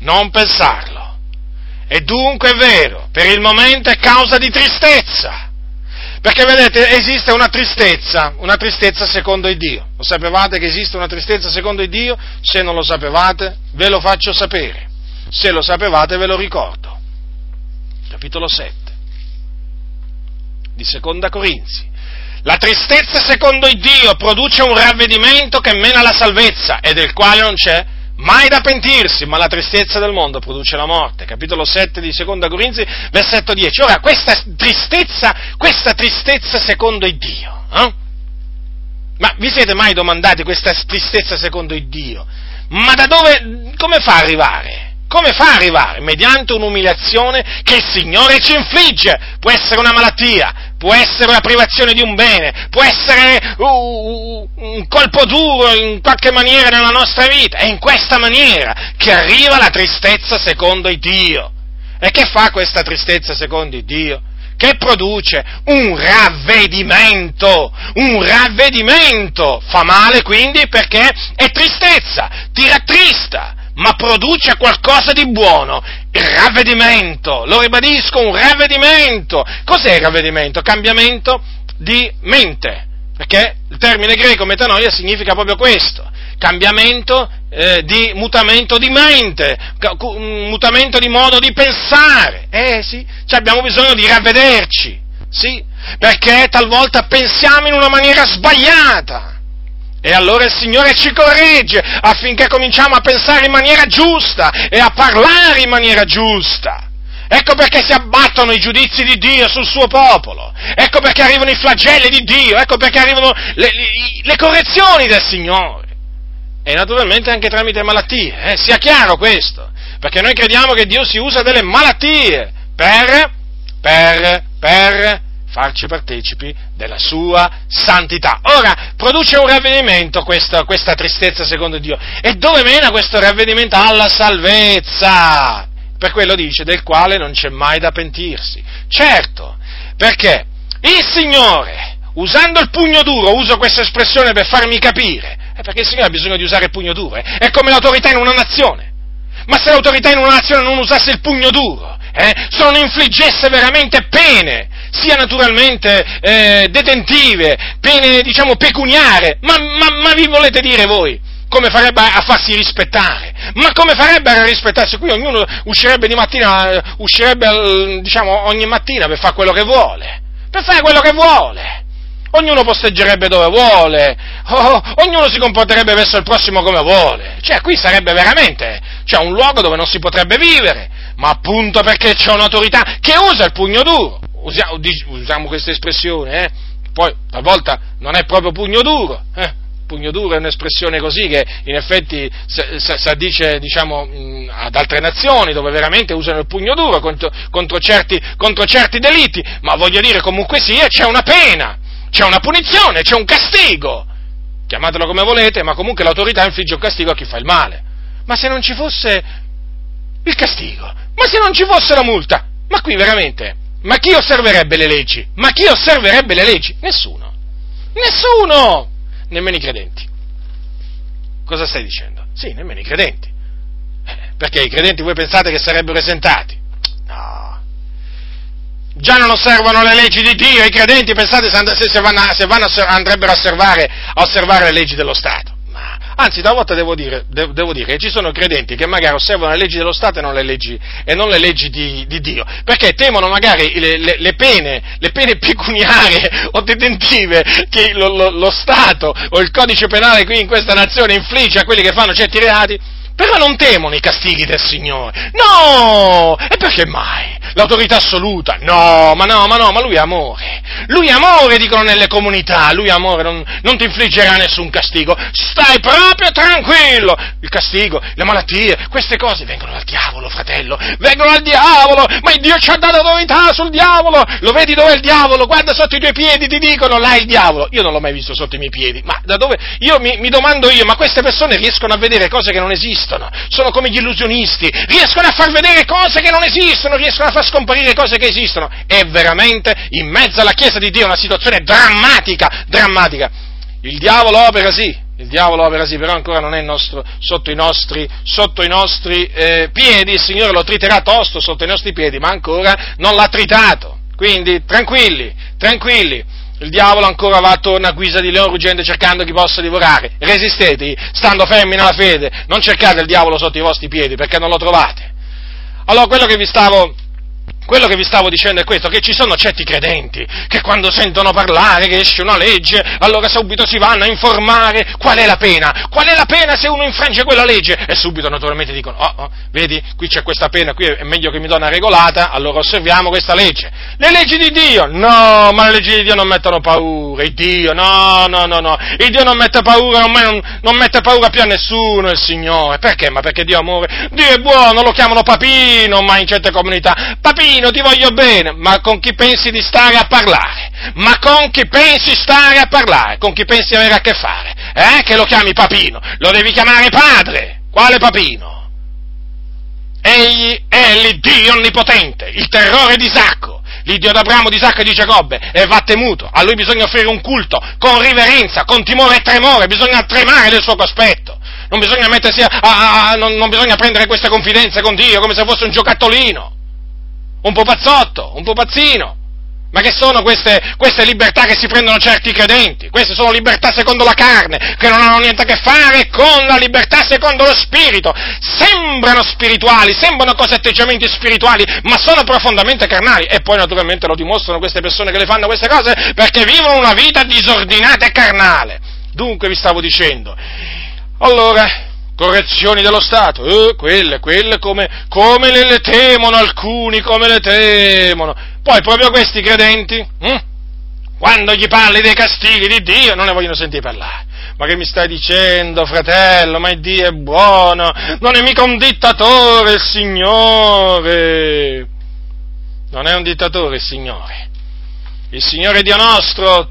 Non pensarlo. E dunque è vero, per il momento è causa di tristezza. Perché vedete, esiste una tristezza, una tristezza secondo il Dio. Lo sapevate che esiste una tristezza secondo il Dio? Se non lo sapevate, ve lo faccio sapere. Se lo sapevate, ve lo ricordo. Capitolo 7 di Seconda Corinzi. La tristezza secondo il Dio produce un ravvedimento che mena la salvezza e del quale non c'è mai da pentirsi, ma la tristezza del mondo produce la morte. Capitolo 7 di Seconda Corinzi, versetto 10. Ora, questa tristezza, questa tristezza secondo il Dio, eh? ma vi siete mai domandati questa tristezza secondo il Dio? Ma da dove, come fa a arrivare? Come fa a arrivare? Mediante un'umiliazione che il Signore ci infligge. Può essere una malattia, può essere una privazione di un bene, può essere un colpo duro in qualche maniera nella nostra vita. È in questa maniera che arriva la tristezza secondo il Dio. E che fa questa tristezza secondo il Dio? Che produce un ravvedimento, un ravvedimento. Fa male quindi perché è tristezza, ti rattrista ma produce qualcosa di buono, il ravvedimento, lo ribadisco, un ravvedimento. Cos'è il ravvedimento? Cambiamento di mente, perché il termine greco metanoia significa proprio questo, cambiamento eh, di mutamento di mente, mutamento di modo di pensare. Eh sì, cioè abbiamo bisogno di ravvederci, sì, perché talvolta pensiamo in una maniera sbagliata e allora il Signore ci corregge affinché cominciamo a pensare in maniera giusta e a parlare in maniera giusta. Ecco perché si abbattono i giudizi di Dio sul suo popolo. Ecco perché arrivano i flagelli di Dio. Ecco perché arrivano le, le, le correzioni del Signore. E naturalmente anche tramite malattie. Eh? Sia chiaro questo. Perché noi crediamo che Dio si usa delle malattie per, per, per farci partecipi della sua santità. Ora, produce un ravvedimento questa, questa tristezza secondo Dio. E dove mena questo ravvedimento? Alla salvezza! Per quello dice, del quale non c'è mai da pentirsi. Certo, perché il Signore, usando il pugno duro, uso questa espressione per farmi capire, è perché il Signore ha bisogno di usare il pugno duro, eh? è come l'autorità in una nazione. Ma se l'autorità in una nazione non usasse il pugno duro, eh, se non infliggesse veramente pene, sia naturalmente eh, detentive, pene diciamo pecuniare, ma, ma, ma vi volete dire voi? come farebbe a farsi rispettare? Ma come farebbe a rispettarsi? Qui ognuno uscirebbe di mattina, uscirebbe diciamo ogni mattina per fare quello che vuole, per fare quello che vuole. Ognuno posteggerebbe dove vuole, oh, ognuno si comporterebbe verso il prossimo come vuole. Cioè, qui sarebbe veramente cioè, un luogo dove non si potrebbe vivere, ma appunto perché c'è un'autorità che usa il pugno duro. Usiamo, usiamo questa espressione, eh? Poi, talvolta non è proprio pugno duro, eh? pugno duro è un'espressione così che in effetti si addice diciamo, ad altre nazioni dove veramente usano il pugno duro contro, contro, certi, contro certi delitti, ma voglio dire comunque sia c'è una pena, c'è una punizione, c'è un castigo. Chiamatelo come volete, ma comunque l'autorità infligge un castigo a chi fa il male. Ma se non ci fosse il castigo, ma se non ci fosse la multa, ma qui veramente, ma chi osserverebbe le leggi? Ma chi osserverebbe le leggi? Nessuno. Nessuno! Nemmeno i credenti. Cosa stai dicendo? Sì, nemmeno i credenti. Eh, perché i credenti voi pensate che sarebbero esentati? già non osservano le leggi di Dio, i credenti pensate se, se, vanno, se vanno a, andrebbero a osservare, a osservare, le leggi dello Stato. Anzi, talvolta devo dire, devo, devo dire, che ci sono credenti che magari osservano le leggi dello Stato e non le leggi, non le leggi di, di, Dio, perché temono magari le, le, le, pene, le pene pecuniarie [laughs] o detentive che lo, lo, lo Stato o il codice penale qui in questa nazione infligge a quelli che fanno certi reati però non temono i castighi del Signore. No! E perché mai? L'autorità assoluta? No, ma no, ma no, ma lui è amore. Lui è amore, dicono nelle comunità. Lui è amore, non, non ti infliggerà nessun castigo. Stai proprio tranquillo. Il castigo, le malattie, queste cose vengono dal diavolo, fratello, vengono al diavolo, ma Dio ci ha dato autorità sul diavolo, lo vedi dove è il diavolo? Guarda sotto i tuoi piedi, ti dicono, là è il diavolo. Io non l'ho mai visto sotto i miei piedi, ma da dove? Io mi, mi domando io, ma queste persone riescono a vedere cose che non esistono, sono come gli illusionisti, riescono a far vedere cose che non esistono, riescono a far scomparire cose che esistono. È veramente in mezzo alla Chiesa di Dio una situazione drammatica, drammatica. Il diavolo opera sì, il diavolo opera sì, però ancora non è nostro, sotto i nostri, sotto i nostri eh, piedi, il Signore lo triterà tosto sotto i nostri piedi, ma ancora non l'ha tritato. Quindi tranquilli, tranquilli. Il diavolo ancora va attorno a guisa di leone ruggente cercando chi possa divorare. Resistete, stando fermi nella fede. Non cercate il diavolo sotto i vostri piedi perché non lo trovate. Allora, quello che vi stavo, quello che vi stavo dicendo è questo, che ci sono certi credenti che quando sentono parlare che esce una legge, allora subito si vanno a informare qual è la pena, qual è la pena se uno infrange quella legge? E subito naturalmente dicono, oh, oh vedi, qui c'è questa pena, qui è meglio che mi do una regolata, allora osserviamo questa legge. Le leggi di Dio, no, ma le leggi di Dio non mettono paura, il Dio, no, no, no, no, il Dio non mette paura, non, non, non mette paura più a nessuno, il Signore, perché? Ma perché Dio amore, Dio è buono, lo chiamano papino, ma in certe comunità, papino, Papino, ti voglio bene, ma con chi pensi di stare a parlare? Ma con chi pensi stare a parlare? Con chi pensi avere a che fare? Eh? Che lo chiami Papino? Lo devi chiamare padre. Quale Papino? Egli è l'Iddio onnipotente, il terrore di Isacco, l'Iddio d'Abramo, di Isacco e di Giacobbe, e va temuto. A lui bisogna offrire un culto con riverenza, con timore e tremore, bisogna tremare del suo cospetto. Non bisogna a, a, a non, non bisogna prendere queste confidenze con Dio come se fosse un giocattolino un pupazzotto, un pupazzino. Ma che sono queste, queste, libertà che si prendono certi credenti? Queste sono libertà secondo la carne, che non hanno niente a che fare con la libertà secondo lo spirito. Sembrano spirituali, sembrano cose atteggiamenti spirituali, ma sono profondamente carnali. E poi naturalmente lo dimostrano queste persone che le fanno queste cose perché vivono una vita disordinata e carnale. Dunque vi stavo dicendo. Allora, correzioni dello Stato, eh, quelle, quelle come, come le, le, temono alcuni, come le temono. Poi proprio questi credenti, hm, quando gli parli dei castighi di Dio, non ne vogliono sentire parlare. Ma che mi stai dicendo, fratello? Ma Dio è buono, non è mica un dittatore il Signore. Non è un dittatore il Signore. Il Signore Dio nostro,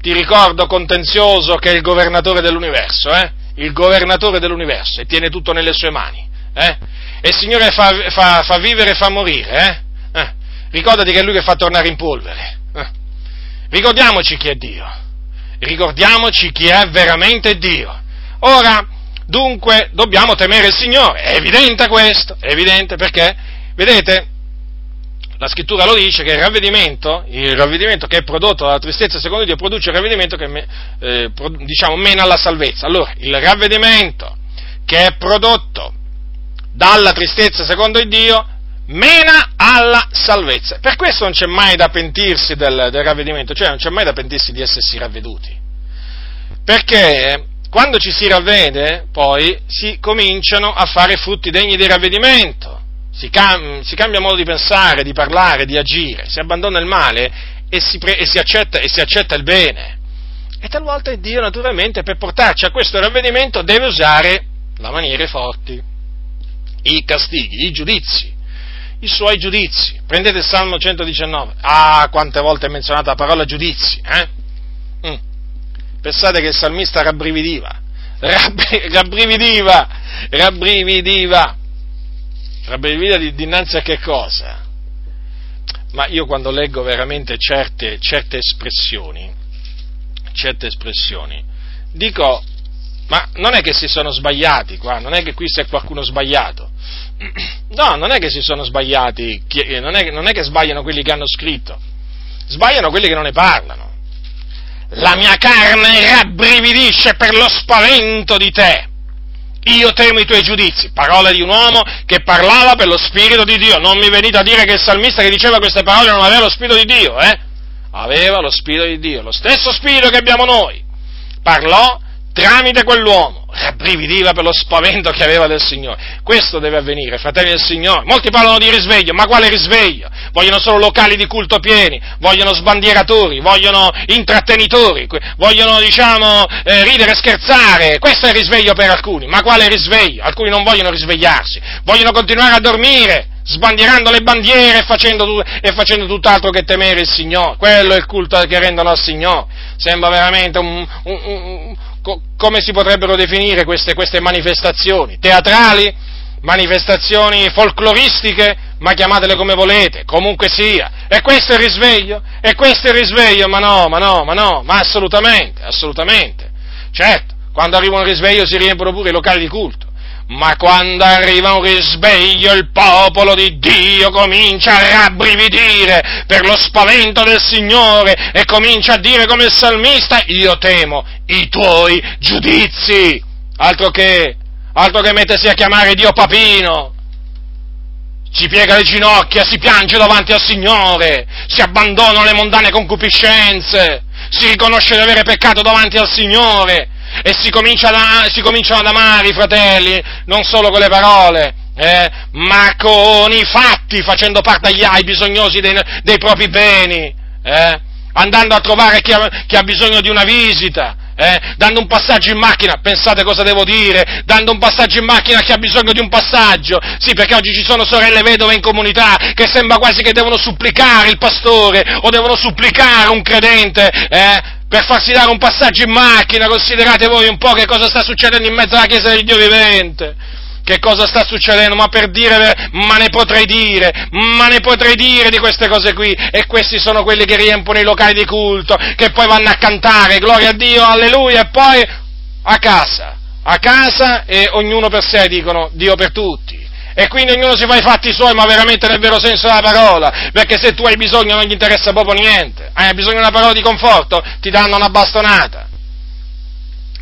ti ricordo contenzioso, che è il governatore dell'universo, eh? Il governatore dell'universo e tiene tutto nelle sue mani. Eh? E il Signore fa, fa, fa vivere e fa morire. Eh? Eh? Ricordati che è Lui che fa tornare in polvere. Eh? Ricordiamoci chi è Dio. Ricordiamoci chi è veramente Dio. Ora, dunque, dobbiamo temere il Signore. È evidente questo, è evidente perché, vedete, la scrittura lo dice che il ravvedimento, il ravvedimento che è prodotto dalla tristezza secondo Dio produce un ravvedimento che eh, diciamo, mena alla salvezza. Allora, il ravvedimento che è prodotto dalla tristezza secondo Dio mena alla salvezza. Per questo non c'è mai da pentirsi del, del ravvedimento, cioè non c'è mai da pentirsi di essersi ravveduti. Perché quando ci si ravvede, poi si cominciano a fare frutti degni di ravvedimento si, cam- si, cambia modo di pensare, di parlare, di agire, si abbandona il male e si, pre- e si, accetta, e si accetta, il bene. E talvolta Dio naturalmente per portarci a questo ravvedimento deve usare le maniere forti, i castighi, i giudizi, i suoi giudizi. Prendete il Salmo 119, ah quante volte è menzionata la parola giudizi, eh? Mm. Pensate che il salmista rabbrividiva, rabbrividiva, rabbrividiva rabbrividire di, dinanzi a che cosa? Ma io quando leggo veramente certe, certe espressioni, certe espressioni, dico, ma non è che si sono sbagliati qua, non è che qui c'è qualcuno sbagliato. [clears throat] No, non è che si sono sbagliati, non è, non è che sbagliano quelli che hanno scritto, sbagliano quelli che non ne parlano. La mia carne rabbrividisce per lo spavento di te io temo i tuoi giudizi, parole di un uomo che parlava per lo Spirito di Dio. Non mi venite a dire che il salmista che diceva queste parole non aveva lo Spirito di Dio, eh? Aveva lo Spirito di Dio, lo stesso Spirito che abbiamo noi. Parlò tramite quell'uomo. rabbrividiva per lo spavento che aveva del Signore. Questo deve avvenire, fratelli del Signore. Molti parlano di risveglio, ma quale risveglio? Vogliono solo locali di culto pieni, vogliono sbandieratori, vogliono intrattenitori, vogliono, diciamo, eh, ridere e scherzare. Questo è il risveglio per alcuni, ma quale risveglio? Alcuni non vogliono risvegliarsi, vogliono continuare a dormire sbandierando le bandiere e facendo, e facendo, tutt'altro che temere il Signore. Quello è il culto che rendono al Signore. Sembra veramente un, un, un, come si potrebbero definire queste, queste manifestazioni? Teatrali? Manifestazioni folcloristiche? Ma chiamatele come volete, comunque sia. E questo è il risveglio? E questo è il risveglio? Ma no, ma no, ma no, ma assolutamente, assolutamente. Certo, quando arriva un risveglio si riempiono pure i locali di culto ma quando arriva un risveglio il popolo di Dio comincia a rabbrividire per lo spavento del Signore e comincia a dire come il salmista, io temo i tuoi giudizi, altro che, altro che mettersi a chiamare Dio papino, si piega le ginocchia, si piange davanti al Signore, si abbandonano le mondane concupiscenze, si riconosce di avere peccato davanti al Signore e si, comincia si cominciano ad amare i fratelli, non solo con le parole, eh, ma con i fatti, facendo parte agli, ai bisognosi dei, dei propri beni, eh, andando a trovare chi ha, chi ha bisogno di una visita, eh, dando un passaggio in macchina, pensate cosa devo dire, dando un passaggio in macchina a chi ha bisogno di un passaggio, sì perché oggi ci sono sorelle vedove in comunità che sembra quasi che devono supplicare il pastore o devono supplicare un credente, eh, per farsi dare un passaggio in macchina, considerate voi un po' che cosa sta succedendo in mezzo alla Chiesa del Dio vivente. Che cosa sta succedendo? Ma per dire, ma ne potrei dire, ma ne potrei dire di queste cose qui. E questi sono quelli che riempono i locali di culto, che poi vanno a cantare, gloria a Dio, alleluia, e poi a casa, a casa e ognuno per sé dicono Dio per tutti e quindi ognuno si fa i fatti suoi, ma veramente nel vero senso della parola, perché se tu hai bisogno non gli interessa proprio niente, hai bisogno di una parola di conforto, ti danno una bastonata.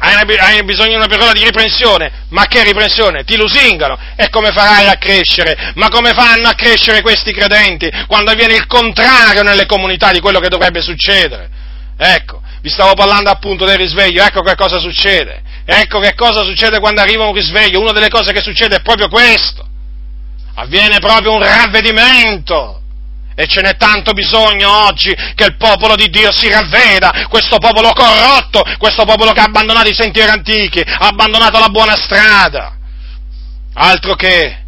Hai bisogno di una parola di riprensione, ma che riprensione? Ti lusingano e come farai a crescere? Ma come fanno a crescere questi credenti quando avviene il contrario nelle comunità di quello che dovrebbe succedere? Ecco, vi stavo parlando appunto del risveglio, ecco che cosa succede. Ecco che cosa succede quando arriva un risveglio. Una delle cose che succede è proprio questo avviene proprio un ravvedimento. E ce n'è tanto bisogno oggi che il popolo di Dio si ravveda, questo popolo corrotto, questo popolo che ha abbandonato i sentieri antichi, ha abbandonato la buona strada. Altro che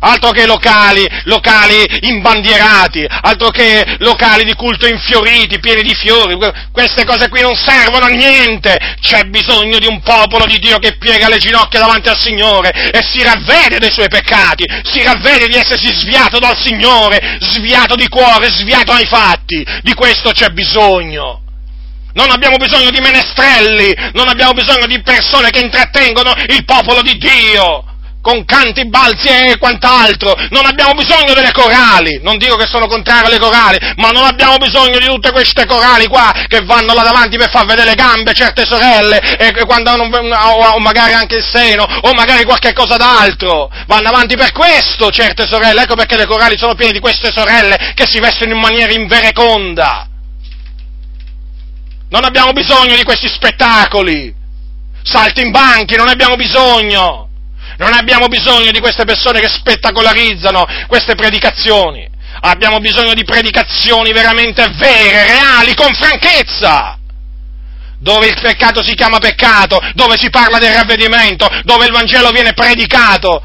altro che locali, locali imbandierati, altro che locali di culto infioriti, pieni di fiori, queste cose qui non servono a niente, c'è bisogno di un popolo di Dio che piega le ginocchia davanti al Signore e si ravvede dei suoi peccati, si ravvede di essersi sviato dal Signore, sviato di cuore, sviato ai fatti, di questo c'è bisogno. Non abbiamo bisogno di menestrelli, non abbiamo bisogno di persone che intrattengono il popolo di Dio con canti, balzi e quant'altro. Non abbiamo bisogno delle corali. Non dico che sono contrario alle corali, ma non abbiamo bisogno di tutte queste corali qua che vanno là davanti per far vedere le gambe certe sorelle, e quando hanno, o magari anche il seno, o magari qualche cosa d'altro. Vanno avanti per questo certe sorelle. Ecco perché le corali sono piene di queste sorelle che si vestono in maniera invereconda. Non abbiamo bisogno di questi spettacoli. Salti in banchi, non abbiamo bisogno. Non abbiamo bisogno di queste persone che spettacolarizzano queste predicazioni. Abbiamo bisogno di predicazioni veramente vere, reali, con franchezza. Dove il peccato si chiama peccato, dove si parla del ravvedimento, dove il Vangelo viene predicato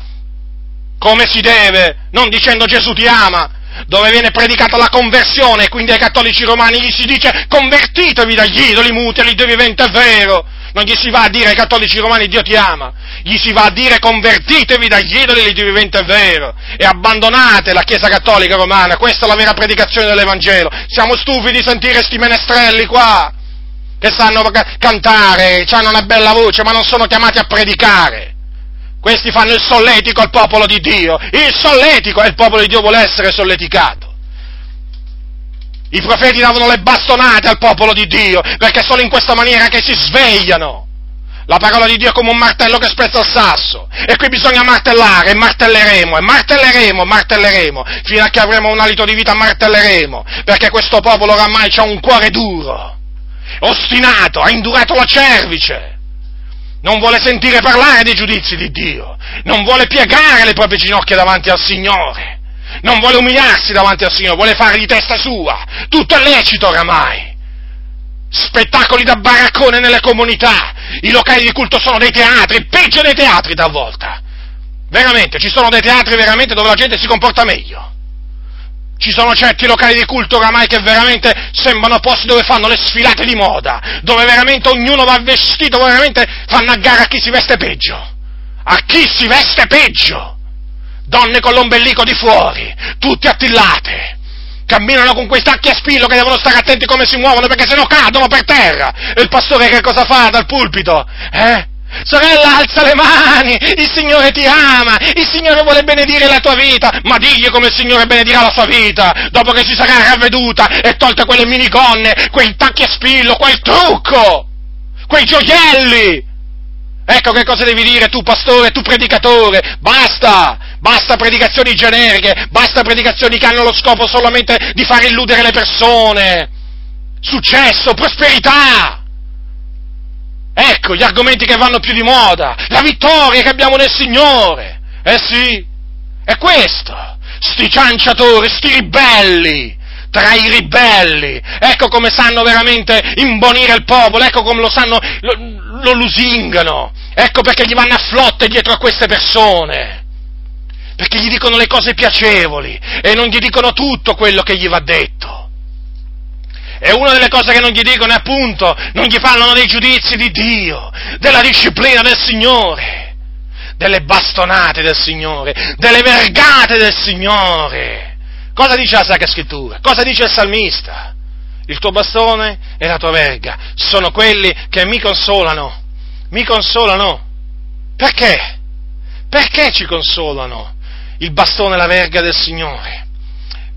come si deve, non dicendo Gesù ti ama, dove viene predicata la conversione, quindi ai cattolici romani gli si dice convertitevi dagli idoli muti all'Iddio vivente è vero, non gli si va a dire ai cattolici romani Dio ti ama, gli si va a dire convertitevi dagli idoli di Dio vivente è vero e abbandonate la Chiesa cattolica romana, questa è la vera predicazione dell'Evangelo. Siamo stufi di sentire sti menestrelli qua che sanno cantare, hanno una bella voce, ma non sono chiamati a predicare. Questi fanno il solletico al popolo di Dio, il solletico e il popolo di Dio vuole essere solleticato. I profeti davano le bastonate al popolo di Dio, perché solo in questa maniera che si svegliano. La parola di Dio è come un martello che spezza il sasso. E qui bisogna martellare, e martelleremo, e martelleremo, martelleremo, fino a che avremo un alito di vita, martelleremo, perché questo popolo oramai ha un cuore duro, ostinato, ha indurato la cervice. non vuole sentire parlare dei giudizi di Dio, non vuole piegare le proprie ginocchia davanti al Signore, non vuole umiliarsi davanti al Signore, vuole fare di testa sua, tutto è lecito oramai. Spettacoli da baraccone nelle comunità, i locali di culto sono dei teatri, peggio dei teatri talvolta. Veramente, ci sono dei teatri veramente dove la gente si comporta meglio. Ci sono certi locali di culto oramai che veramente sembrano posti dove fanno le sfilate di moda, dove veramente ognuno va vestito, veramente fanno a gara a chi si veste peggio. A chi si veste peggio! Donne con l'ombelico di fuori, tutte attillate. Camminano con quei tacchi a spillo che devono stare attenti come si muovono perché sennò cadono per terra. E il pastore che cosa fa dal pulpito? Eh? Sorella, alza le mani, il Signore ti ama, il Signore vuole benedire la tua vita, ma digli come il Signore benedirà la sua vita, dopo che si sarà ravveduta e tolte quelle minigonne, quei tacchi a spillo, quel trucco, quei gioielli. Ecco che cosa devi dire tu pastore, tu predicatore, basta, basta predicazioni generiche, basta predicazioni che hanno lo scopo solamente di far illudere le persone. Successo, prosperità. Ecco gli argomenti che vanno più di moda, la vittoria che abbiamo nel Signore. Eh sì, è questo. Sti cianciatori, sti ribelli, tra i ribelli. Ecco come sanno veramente imbonire il popolo, ecco come lo sanno, lo, lo lusingano. Ecco perché gli vanno a flotte dietro a queste persone. Perché gli dicono le cose piacevoli e non gli dicono tutto quello che gli va detto. E una delle cose che non gli dicono è appunto, non gli parlano dei giudizi di Dio, della disciplina del Signore, delle bastonate del Signore, delle vergate del Signore. Cosa dice la Sacra Scrittura? Cosa dice il salmista? Il tuo bastone e la tua verga sono quelli che mi consolano, mi consolano. Perché? Perché ci consolano il bastone e la verga del Signore?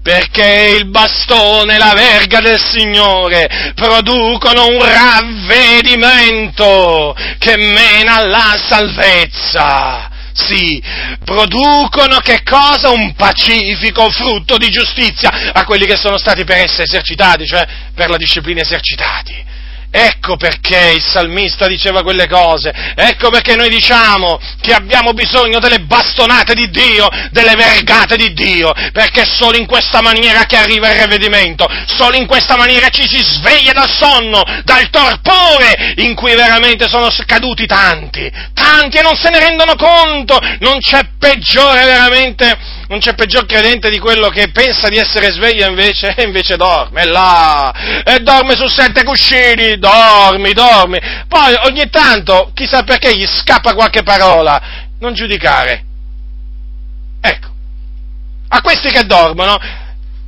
perché il bastone e la verga del Signore producono un ravvedimento che mena alla salvezza. Sì, producono che cosa? Un pacifico frutto di giustizia a quelli che sono stati per essa esercitati, cioè per la disciplina esercitati. Ecco perché il salmista diceva quelle cose, ecco perché noi diciamo che abbiamo bisogno delle bastonate di Dio, delle vergate di Dio, perché solo in questa maniera che arriva il ravvedimento, solo in questa maniera ci si sveglia dal sonno, dal torpore in cui veramente sono caduti tanti, tanti e non se ne rendono conto, non c'è peggiore veramente non c'è peggior credente di quello che pensa di essere sveglio invece, [laughs] e invece dorme, è là, e dorme su sette cuscini, dormi, dormi. Poi ogni tanto, chissà perché, gli scappa qualche parola, non giudicare. Ecco, a questi che dormono,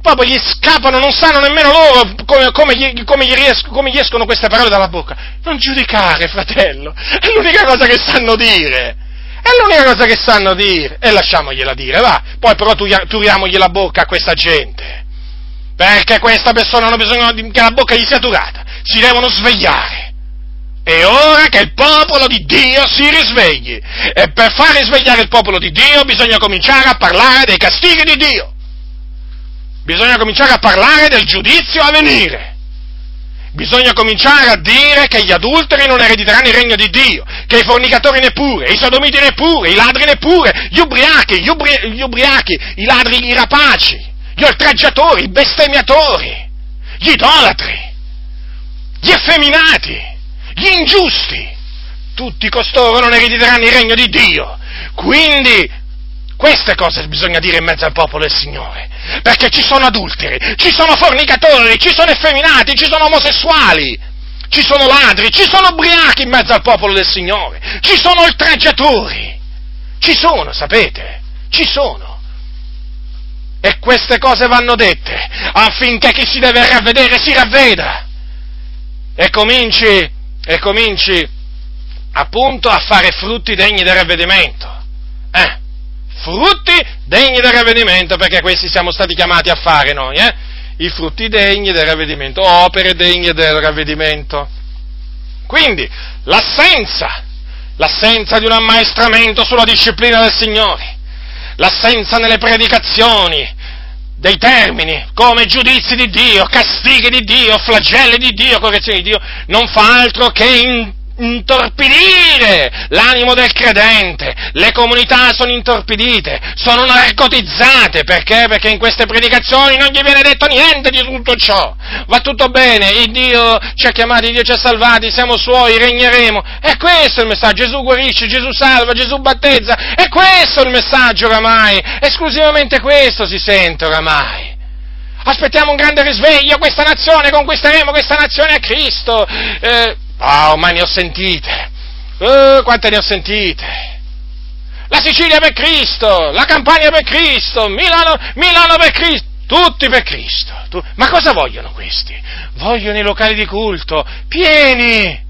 proprio gli scappano, non sanno nemmeno loro come, come, gli, come, gli riesco, come, gli, escono queste parole dalla bocca. Non giudicare, fratello, è l'unica cosa che sanno dire. È l'unica cosa che sanno dire, e lasciamogliela dire, va. Poi però turiamogli la bocca a questa gente, perché questa persona hanno bisogno che la bocca gli sia turata, si devono svegliare. È ora che il popolo di Dio si risvegli, e per far risvegliare il popolo di Dio bisogna cominciare a parlare dei castighi di Dio. Bisogna cominciare a parlare del giudizio a venire bisogna cominciare a dire che gli adulteri non erediteranno il regno di Dio, che i fornicatori neppure, i sodomiti neppure, i ladri neppure, gli ubriachi, gli, ubri- gli ubriachi, i ladri, i rapaci, gli oltraggiatori, i bestemmiatori, gli idolatri, gli effeminati, gli ingiusti, tutti costoro non erediteranno il regno di Dio. Quindi queste cose bisogna dire in mezzo al popolo del Signore, perché ci sono adulteri, ci sono fornicatori, ci sono effeminati, ci sono omosessuali, ci sono ladri, ci sono ubriachi in mezzo al popolo del Signore, ci sono oltraggiatori, ci sono, sapete, ci sono. E queste cose vanno dette affinché chi si deve ravvedere si ravveda e cominci, e cominci appunto a fare frutti degni del ravvedimento. Eh? Frutti degni del ravvedimento, perché questi siamo stati chiamati a fare noi, eh? I frutti degni del ravvedimento, opere degne del ravvedimento. Quindi, l'assenza, l'assenza di un ammaestramento sulla disciplina del Signore, l'assenza nelle predicazioni dei termini come giudizi di Dio, castighi di Dio, flagelli di Dio, correzioni di Dio, non fa altro che in, intorpidire l'animo del credente, le comunità sono intorpidite, sono narcotizzate, perché? Perché in queste predicazioni non gli viene detto niente di tutto ciò, va tutto bene, il Dio ci ha chiamati, Dio ci ha salvati, siamo suoi, regneremo, è questo il messaggio, Gesù guarisce, Gesù salva, Gesù battezza, è questo il messaggio oramai, esclusivamente questo si sente oramai. Aspettiamo un grande risveglio, questa nazione, conquisteremo questa nazione a Cristo. Eh, Ah, ma ne ho sentite. Uh, quante ne ho sentite? La Sicilia per Cristo, la Campania per Cristo, Milano, Milano per Cristo, tutti per Cristo. Tu, ma cosa vogliono questi? Vogliono i locali di culto pieni,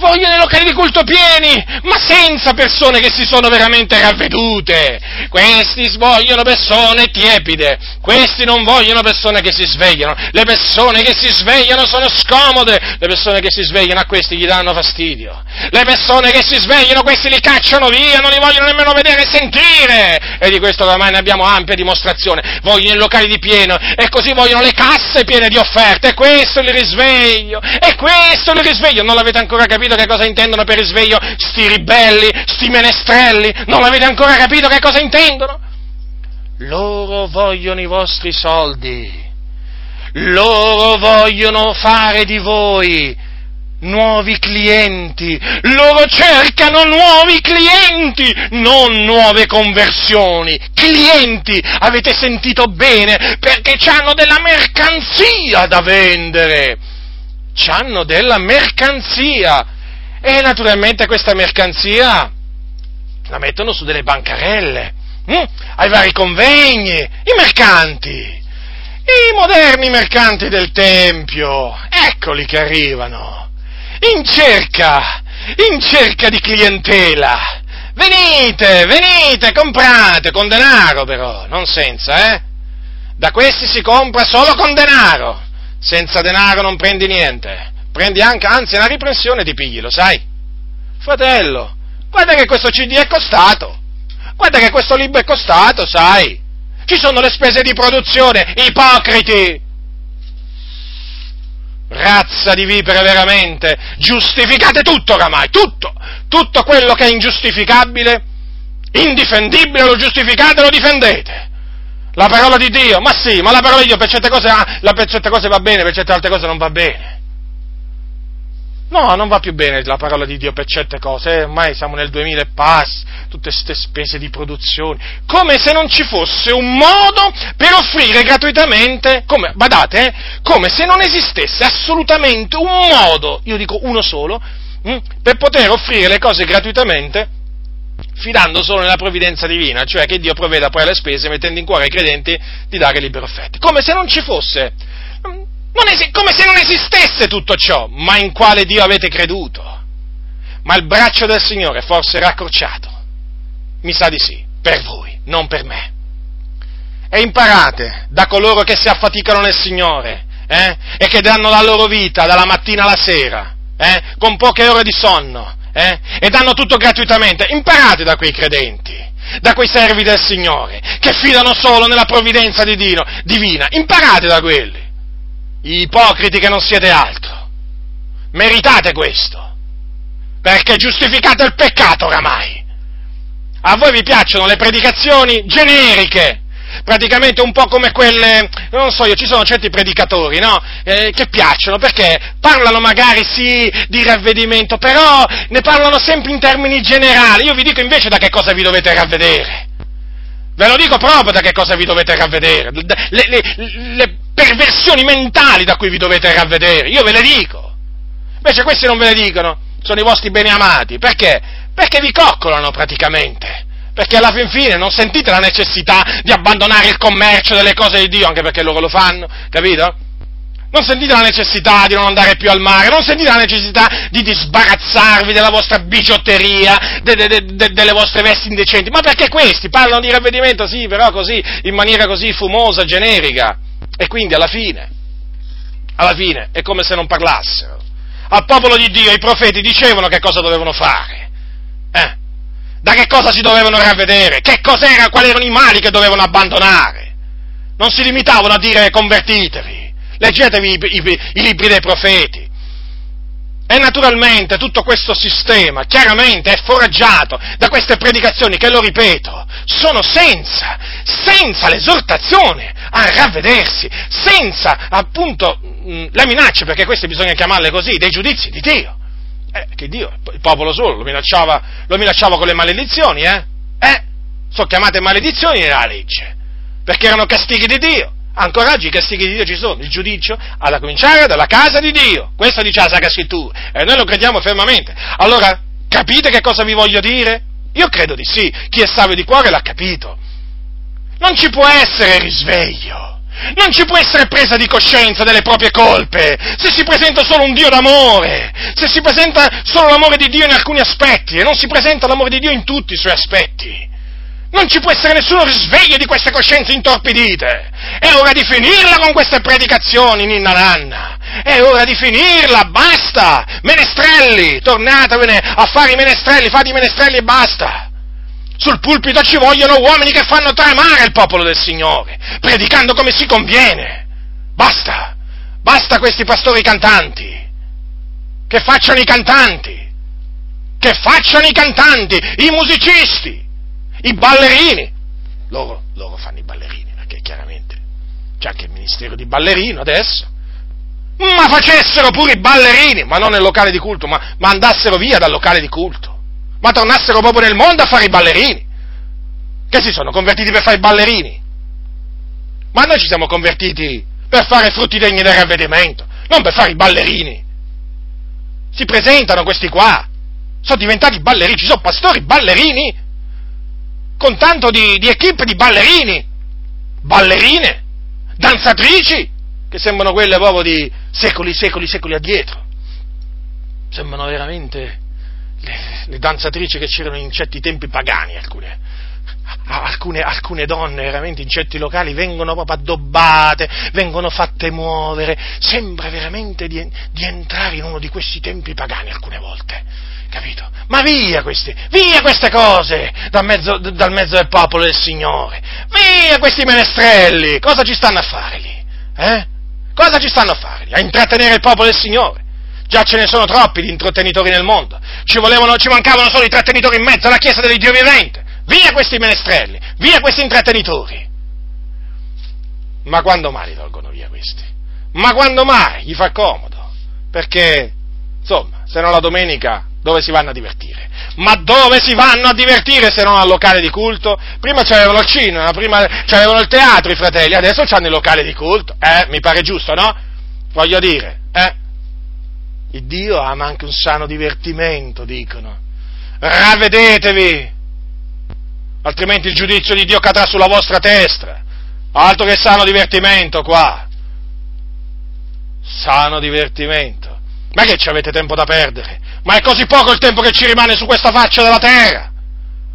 vogliono i locali di culto pieni, ma senza persone che si sono veramente ravvedute. Questi vogliono persone tiepide, questi non vogliono persone che si svegliano. Le persone che si svegliano sono scomode, le persone che si svegliano a questi gli danno fastidio. Le persone che si svegliano questi li cacciano via, non li vogliono nemmeno vedere e sentire. E di questo ormai ne abbiamo ampia dimostrazione. Vogliono i locali di pieno e così vogliono le casse piene di offerte. E questo il risveglio. E questo il risveglio. Non l'avete ancora capito? Capito che cosa intendono per risveglio sti ribelli, sti menestrelli? Non avete ancora capito che cosa intendono? Loro vogliono i vostri soldi. Loro vogliono fare di voi nuovi clienti, loro cercano nuovi clienti, non nuove conversioni, clienti, avete sentito bene, perché hanno della mercanzia da vendere, hanno della mercanzia e naturalmente questa mercanzia la mettono su delle bancarelle, hm? ai vari convegni, i mercanti, i moderni mercanti del Tempio, eccoli che arrivano, in cerca, in cerca di clientela. Venite, venite, comprate, con denaro però, non senza, eh? Da questi si compra solo con denaro, senza denaro non prendi niente prendi anche, anzi una riprensione ti pigli, lo sai? Fratello, guarda che questo CD è costato, guarda che questo libro è costato, sai? Ci sono le spese di produzione, ipocriti! Razza di vipere veramente, giustificate tutto oramai, tutto, tutto quello che è ingiustificabile, indifendibile, lo giustificate, lo difendete. La parola di Dio, ma sì, ma la parola di Dio per certe cose, ah, per certe cose va bene, per certe altre cose non va bene. No, non va più bene la parola di Dio per certe cose, eh? ormai siamo nel 2000 e pass, tutte queste spese di produzione, come se non ci fosse un modo per offrire gratuitamente, come, badate, eh? come se non esistesse assolutamente un modo, io dico uno solo, hm, per poter offrire le cose gratuitamente fidando solo nella provvidenza divina, cioè che Dio provveda poi alle spese mettendo in cuore ai credenti di dare libero offerte, come se non ci fosse es- come se non esistesse tutto ciò, ma in quale Dio avete creduto? Ma il braccio del Signore forse era accorciato? Mi sa di sì, per voi, non per me. E imparate da coloro che si affaticano nel Signore eh, e che danno la loro vita dalla mattina alla sera, eh, con poche ore di sonno, eh, e danno tutto gratuitamente. Imparate da quei credenti, da quei servi del Signore, che fidano solo nella provvidenza di Dio, divina. Imparate da quelli ipocriti che non siete altro. Meritate questo, perché giustificate il peccato oramai. A voi vi piacciono le predicazioni generiche, praticamente un po' come quelle, non so io, ci sono certi predicatori, no? Eh, che piacciono, perché parlano magari sì di ravvedimento, però ne parlano sempre in termini generali. Io vi dico invece da che cosa vi dovete ravvedere. Ve lo dico proprio da che cosa vi dovete ravvedere. Le, le, le perversioni mentali da cui vi dovete ravvedere, io ve le dico. Invece questi non ve le dicono, sono i vostri beni amati, perché? Perché vi coccolano praticamente. Perché alla fin fine non sentite la necessità di abbandonare il commercio delle cose di Dio, anche perché loro lo fanno, capito? Non sentite la necessità di non andare più al mare, non sentite la necessità di, di sbarazzarvi della vostra biciotteria, de, de, de, delle vostre vesti indecenti, ma perché questi parlano di ravvedimento, sì, però così, in maniera così fumosa, generica. E quindi alla fine, alla fine è come se non parlassero. Al popolo di Dio i profeti dicevano che cosa dovevano fare. Eh? Da che cosa si dovevano ravvedere? Che cos'era, quali erano i mali che dovevano abbandonare? Non si limitavano a dire convertitevi. Leggetevi i, i, i libri dei profeti. E naturalmente tutto questo sistema chiaramente è foraggiato da queste predicazioni che, lo ripeto, sono senza, senza l'esortazione a ravvedersi, senza appunto mh, le minacce, perché queste bisogna chiamarle così, dei giudizi di Dio. Eh, che Dio, il popolo solo lo minacciava, lo minacciava con le maledizioni, eh? Eh, sono chiamate maledizioni nella legge, perché erano castighi di Dio. Ancora oggi i castighi di Dio ci sono, il giudizio da cominciare dalla casa di Dio, questo dice la Sacra Scrittura, e noi lo crediamo fermamente. Allora, capite che cosa vi voglio dire? Io credo di sì, chi è savio di cuore l'ha capito. Non ci può essere risveglio, non ci può essere presa di coscienza delle proprie colpe se si presenta solo un Dio d'amore, se si presenta solo l'amore di Dio in alcuni aspetti e non si presenta l'amore di Dio in tutti i suoi aspetti. Non ci può essere nessuno risveglio di queste coscienze intorpidite. È ora di finirla con queste predicazioni, ninna nanna. È ora di finirla, basta! Menestrelli, tornatevene a fare i menestrelli, fate i menestrelli e basta! Sul pulpito ci vogliono uomini che fanno tremare il popolo del Signore, predicando come si conviene. Basta! Basta questi pastori cantanti! Che facciano i cantanti! Che facciano i cantanti, i musicisti! I ballerini, loro, loro fanno i ballerini, perché chiaramente c'è anche il ministero di ballerino adesso, ma facessero pure i ballerini, ma non nel locale di culto, ma, ma andassero via dal locale di culto, ma tornassero proprio nel mondo a fare i ballerini, che si sono convertiti per fare i ballerini, ma noi ci siamo convertiti per fare frutti degni del ravvedimento, non per fare i ballerini. Si presentano questi qua, sono diventati ballerini, ci sono pastori ballerini con tanto di, di equip di ballerini, ballerine, danzatrici, che sembrano quelle proprio di secoli, secoli, secoli addietro. Sembrano veramente le, le danzatrici che c'erano in certi tempi pagani, alcune. Alcune, alcune, donne veramente in certi locali vengono proprio addobbate, vengono fatte muovere, sembra veramente di, di entrare in uno di questi tempi pagani alcune volte Capito? Ma via questi, via queste cose dal mezzo, dal mezzo del popolo del Signore. Via questi menestrelli. Cosa ci stanno a fare lì? Eh? Cosa ci stanno a fare lì? A intrattenere il popolo del Signore. Già ce ne sono troppi di intrattenitori nel mondo. Ci, volevano, ci mancavano solo i trattenitori in mezzo alla Chiesa dell'Iddio vivente. Via questi menestrelli, via questi intrattenitori. Ma quando mai li tolgono via questi? Ma quando mai gli fa comodo? Perché, insomma, se no la domenica dove si vanno a divertire? Ma dove si vanno a divertire se non al locale di culto? Prima c'avevano il cinema, prima c'avevano il teatro i fratelli, adesso c'hanno il locale di culto. Eh, mi pare giusto, no? Voglio dire, eh? Il Dio ama anche un sano divertimento, dicono. Ravvedetevi! Altrimenti il giudizio di Dio cadrà sulla vostra testa. Altro che sano divertimento qua. Sano divertimento. Ma che ci avete tempo da perdere? Ma è così poco il tempo che ci rimane su questa faccia della terra.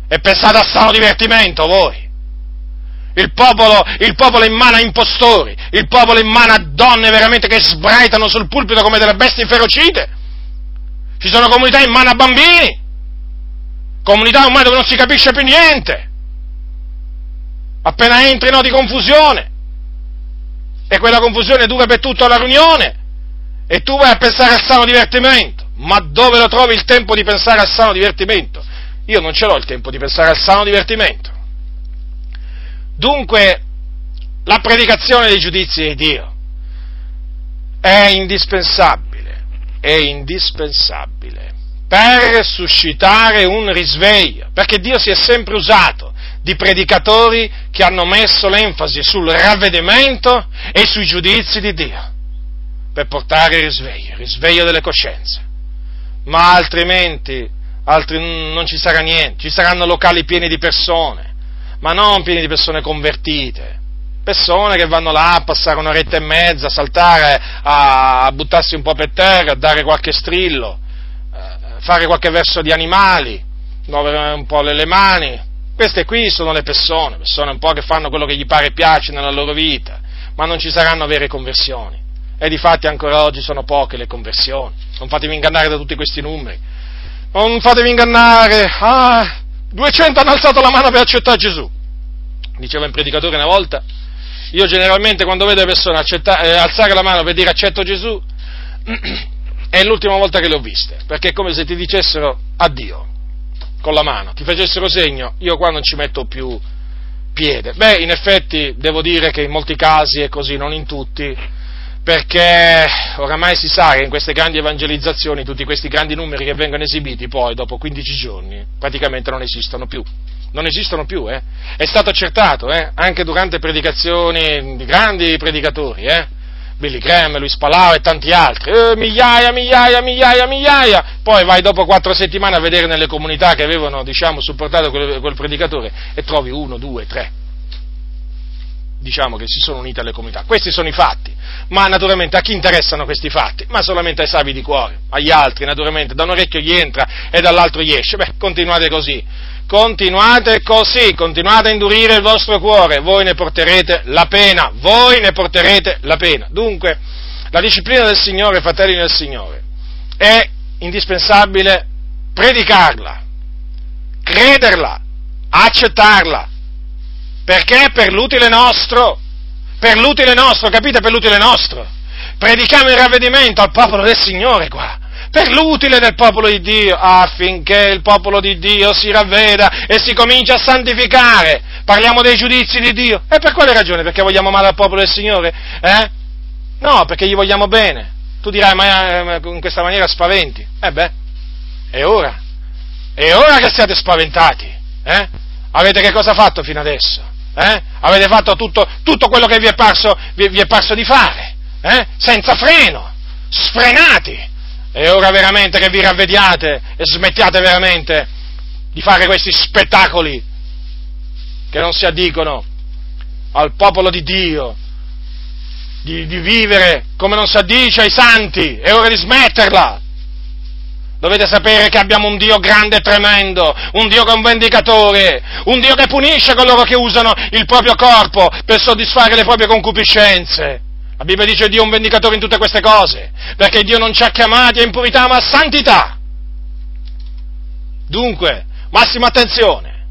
E pensate a sano divertimento voi. Il popolo, il popolo in mano a impostori, il popolo in mano a donne veramente che sbraitano sul pulpito come delle bestie inferocite. Ci sono comunità in mano a bambini, comunità ormai dove non si capisce più niente. Appena entrino di confusione. E quella confusione dura per tutta la riunione. E tu vai a pensare al sano divertimento. Ma dove lo trovi il tempo di pensare al sano divertimento? Io non ce l'ho il tempo di pensare al sano divertimento. Dunque, la predicazione dei giudizi di Dio è indispensabile, è indispensabile per suscitare un risveglio, perché Dio si è sempre usato di predicatori che hanno messo l'enfasi sul ravvedimento e sui giudizi di Dio, per portare il risveglio, il risveglio delle coscienze ma altrimenti, altri, non ci sarà niente, ci saranno locali pieni di persone, ma non pieni di persone convertite, persone che vanno là a passare un'oretta e mezza, a saltare, a, buttarsi un po' per terra, a dare qualche strillo, a fare qualche verso di animali, muovere un po' le mani. Queste qui sono le persone, persone un po' che fanno quello che gli pare e piace nella loro vita, ma non ci saranno vere conversioni. E di fatti ancora oggi sono poche le conversioni. Non fatevi ingannare da tutti questi numeri. Non fatevi ingannare. Ah, 200 hanno alzato la mano per accettare Gesù. Diceva un predicatore una volta. Io generalmente quando vedo le persone eh, alzare la mano per dire accetto Gesù, [clears throat] è l'ultima volta che le ho viste, perché è come se ti dicessero addio con la mano, ti facessero segno, io qua non ci metto più piede. Beh, in effetti devo dire che in molti casi è così, non in tutti, perché oramai si sa che in queste grandi evangelizzazioni tutti questi grandi numeri che vengono esibiti poi dopo 15 giorni praticamente non esistono più. Non esistono più, eh? È stato accertato, eh? Anche durante predicazioni di grandi predicatori, eh? Billy Graham, Luis Palau e tanti altri, eh, migliaia, migliaia, migliaia, migliaia, poi vai dopo quattro settimane a vedere nelle comunità che avevano, diciamo, supportato quel, quel predicatore e trovi uno, due, tre, diciamo che si sono unite alle comunità. Questi sono i fatti, ma naturalmente a chi interessano questi fatti? Ma solamente ai savi di cuore, agli altri naturalmente, da un orecchio gli entra e dall'altro gli esce. Beh, continuate così, continuate così, continuate a indurire il vostro cuore, voi ne porterete la pena, voi ne porterete la pena. Dunque, la disciplina del Signore, fratelli del Signore, è indispensabile predicarla, crederla, accettarla, perché? Per l'utile nostro. Per l'utile nostro, capite? Per l'utile nostro. Predichiamo il ravvedimento al popolo del Signore qua. Per l'utile del popolo di Dio, affinché il popolo di Dio si ravveda e si cominci a santificare. Parliamo dei giudizi di Dio. E per quale ragione? Perché vogliamo male al popolo del Signore? Eh? No, perché gli vogliamo bene. Tu dirai, ma in questa maniera spaventi. Eh beh, è ora. È ora che siate spaventati. Eh? Avete che cosa fatto fino adesso? Eh? Avete fatto tutto, tutto, quello che vi è parso, vi, vi è parso di fare, eh? senza freno, sfrenati. È ora veramente che vi ravvediate e smettiate veramente di fare questi spettacoli che non si addicono al popolo di Dio, di, di vivere come non si addice ai santi. È ora di smetterla. Dovete sapere che abbiamo un Dio grande e tremendo, un Dio che è un vendicatore, un Dio che punisce coloro che usano il proprio corpo per soddisfare le proprie concupiscenze. La Bibbia dice Dio è un vendicatore in tutte queste cose, perché Dio non ci ha chiamati a impurità ma a santità. Dunque, massima attenzione,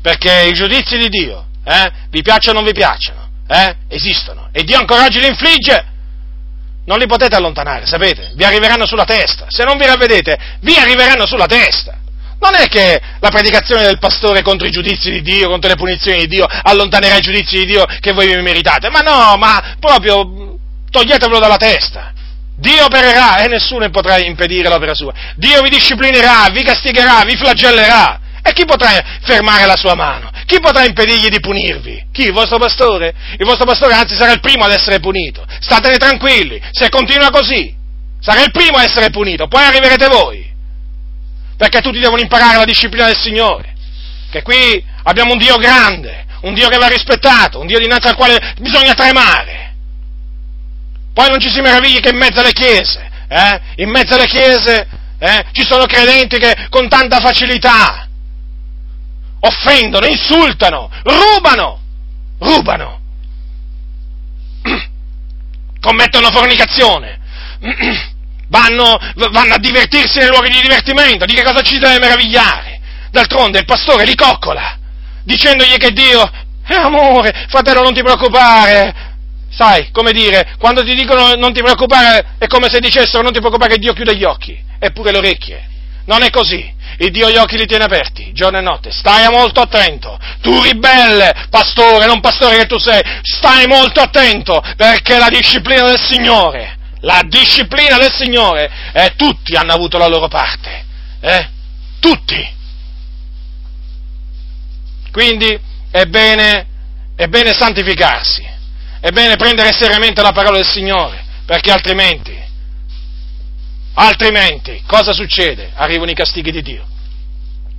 perché i giudizi di Dio, eh, vi piacciono o non vi piacciono, eh, esistono, e Dio ancora oggi li infligge non li potete allontanare, sapete? Vi arriveranno sulla testa. Se non vi ravvedete, vi arriveranno sulla testa. Non è che la predicazione del pastore contro i giudizi di Dio, contro le punizioni di Dio, allontanerà i giudizi di Dio che voi vi meritate. Ma no, ma proprio toglietevelo dalla testa. Dio opererà e nessuno potrà impedire l'opera sua. Dio vi disciplinerà, vi castigherà, vi flagellerà. E chi potrà fermare la sua mano? Chi potrà impedirgli di punirvi? Chi? Il vostro pastore? Il vostro pastore anzi sarà il primo ad essere punito. Statene tranquilli, se continua così, sarà il primo ad essere punito, poi arriverete voi. Perché tutti devono imparare la disciplina del Signore. Che qui abbiamo un Dio grande, un Dio che va rispettato, un Dio dinanzi al quale bisogna tremare. Poi non ci si meravigli che in mezzo alle chiese, eh, in mezzo alle chiese eh, ci sono credenti che con tanta facilità offendono, insultano, rubano, rubano, [clears throat] commettono fornicazione, [clears throat] vanno, vanno, a divertirsi nei luoghi di divertimento, di che cosa ci deve meravigliare? D'altronde il pastore li coccola, dicendogli che Dio è amore, fratello non ti preoccupare, sai, come dire, quando ti dicono non ti preoccupare è come se dicessero non ti preoccupare che Dio chiude gli occhi, eppure le orecchie, non è così, il Dio gli occhi li tiene aperti, giorno e notte. Stai molto attento. Tu ribelle, pastore, non pastore che tu sei, stai molto attento perché la disciplina del Signore, la disciplina del Signore, eh, tutti hanno avuto la loro parte. Eh? Tutti. Quindi è bene, è bene santificarsi, è bene prendere seriamente la parola del Signore, perché altrimenti Altrimenti, cosa succede? Arrivano i castighi di Dio,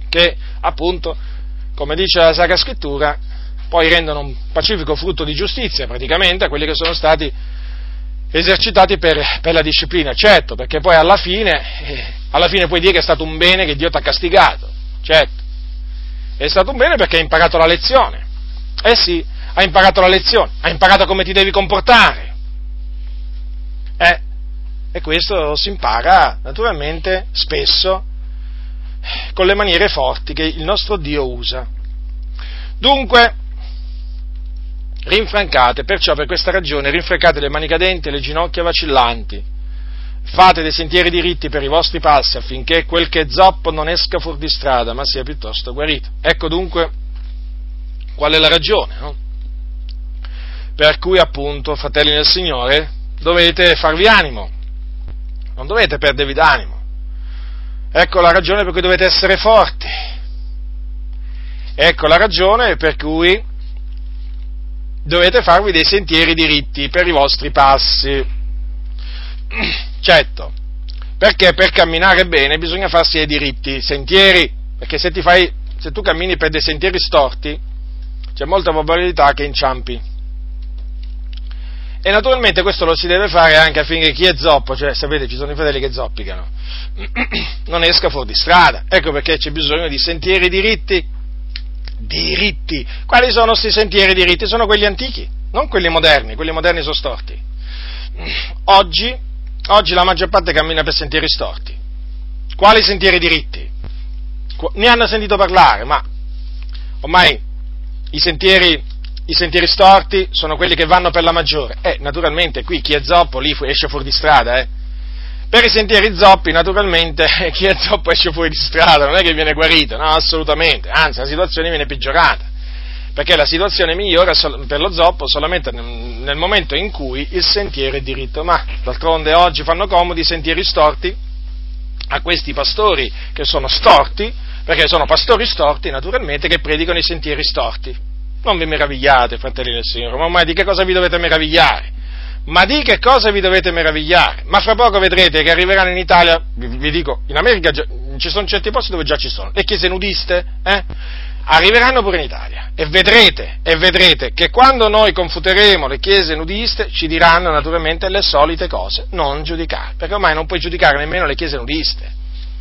che appunto, come dice la Sacra Scrittura, poi rendono un pacifico frutto di giustizia praticamente a quelli che sono stati esercitati per, per la disciplina, certo, perché poi alla fine, eh, alla fine puoi dire che è stato un bene che Dio ti ha castigato, certo, è stato un bene perché hai imparato la lezione, eh sì, hai imparato la lezione, hai imparato come ti devi comportare, eh, e questo si impara naturalmente spesso con le maniere forti che il nostro Dio usa. Dunque, rinfrancate, perciò per questa ragione rinfrancate le mani cadenti e le ginocchia vacillanti, fate dei sentieri diritti per i vostri passi affinché quel che è zoppo non esca fuori di strada, ma sia piuttosto guarito. Ecco dunque qual è la ragione, no? Per cui appunto, fratelli del Signore, dovete farvi animo, non dovete perdervi d'animo. Ecco la ragione per cui dovete essere forti. Ecco la ragione per cui dovete farvi dei sentieri diritti per i vostri passi. [clears throat] Certo, perché per camminare bene bisogna farsi dei diritti, sentieri, perché se, fai, se tu cammini per dei sentieri storti c'è molta probabilità che inciampi. E naturalmente questo lo si deve fare anche affinché chi è zoppo, cioè sapete ci sono i fratelli che zoppicano, [clears throat] non esca fuori di strada. Ecco perché c'è bisogno di sentieri diritti. Diritti. Quali sono questi sentieri diritti? Sono quelli antichi, non quelli moderni, quelli moderni sono storti. [clears throat] Oggi, oggi la maggior parte cammina per sentieri storti. Quali sentieri diritti? Ne hanno sentito parlare, ma ormai i sentieri i sentieri storti sono quelli che vanno per la maggiore. Eh, naturalmente qui chi è zoppo lì esce fuori di strada, eh. Per i sentieri zoppi, naturalmente, [laughs] chi è zoppo esce fuori di strada, non è che viene guarito, no, assolutamente, anzi la situazione viene peggiorata, perché la situazione migliora per lo zoppo solamente nel momento in cui il sentiero è diritto, ma d'altronde oggi fanno comodi i sentieri storti a questi pastori che sono storti, perché sono pastori storti naturalmente che predicano i sentieri storti. Non vi meravigliate, fratelli del Signore, ma ormai di che cosa vi dovete meravigliare? Ma di che cosa vi dovete meravigliare? Ma fra poco vedrete che arriveranno in Italia, vi, vi dico, in America già, ci sono certi posti dove già ci sono, le chiese nudiste, eh? Arriveranno pure in Italia e vedrete, e vedrete che quando noi confuteremo le chiese nudiste ci diranno naturalmente le solite cose, non giudicare, perché ormai non puoi giudicare nemmeno le chiese nudiste.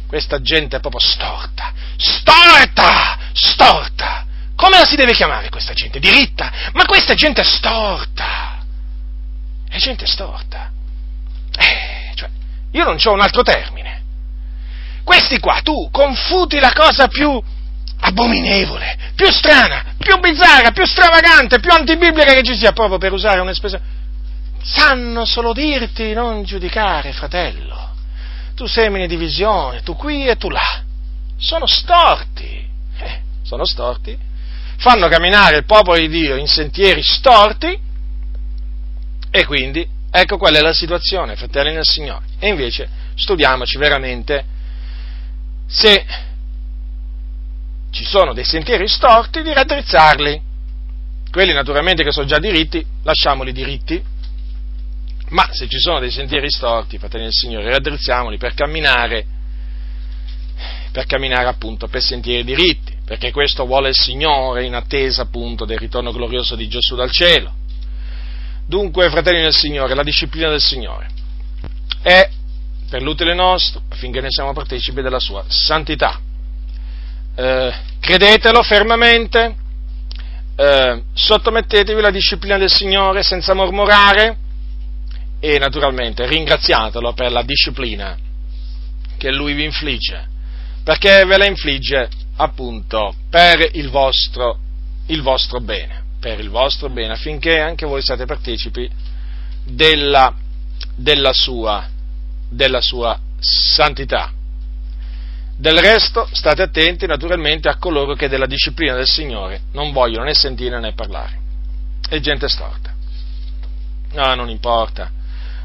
Questa gente è proprio storta, storta, storta. Come la si deve chiamare questa gente? Diritta? Ma questa gente è storta! È gente storta. Eh, cioè, io non ho un altro termine. Questi qua, tu confuti la cosa più abominevole, più strana, più bizzarra, più stravagante, più antibiblica che ci sia, proprio per usare un'espressione. Sanno solo dirti non giudicare, fratello. Tu semini divisione, tu qui e tu là. Sono storti. Eh, sono storti fanno camminare il popolo di Dio in sentieri storti e quindi ecco qual è la situazione, fratelli nel Signore. E invece studiamoci veramente se ci sono dei sentieri storti di raddrizzarli. Quelli naturalmente che sono già diritti, lasciamoli diritti, ma se ci sono dei sentieri storti, fratelli del Signore, raddrizziamoli per camminare, per camminare appunto per sentieri diritti perché questo vuole il Signore in attesa appunto del ritorno glorioso di Gesù dal cielo. Dunque, fratelli del Signore, la disciplina del Signore è per l'utile nostro affinché ne siamo partecipi della sua santità. Eh, credetelo fermamente, eh, sottomettetevi alla disciplina del Signore senza mormorare e naturalmente ringraziatelo per la disciplina che Lui vi infligge, perché ve la infligge appunto per il vostro, il vostro bene, per il vostro bene, affinché anche voi siate partecipi della, della, sua, della sua santità. Del resto state attenti naturalmente a coloro che della disciplina del Signore non vogliono né sentire né parlare. È gente storta. No, non importa.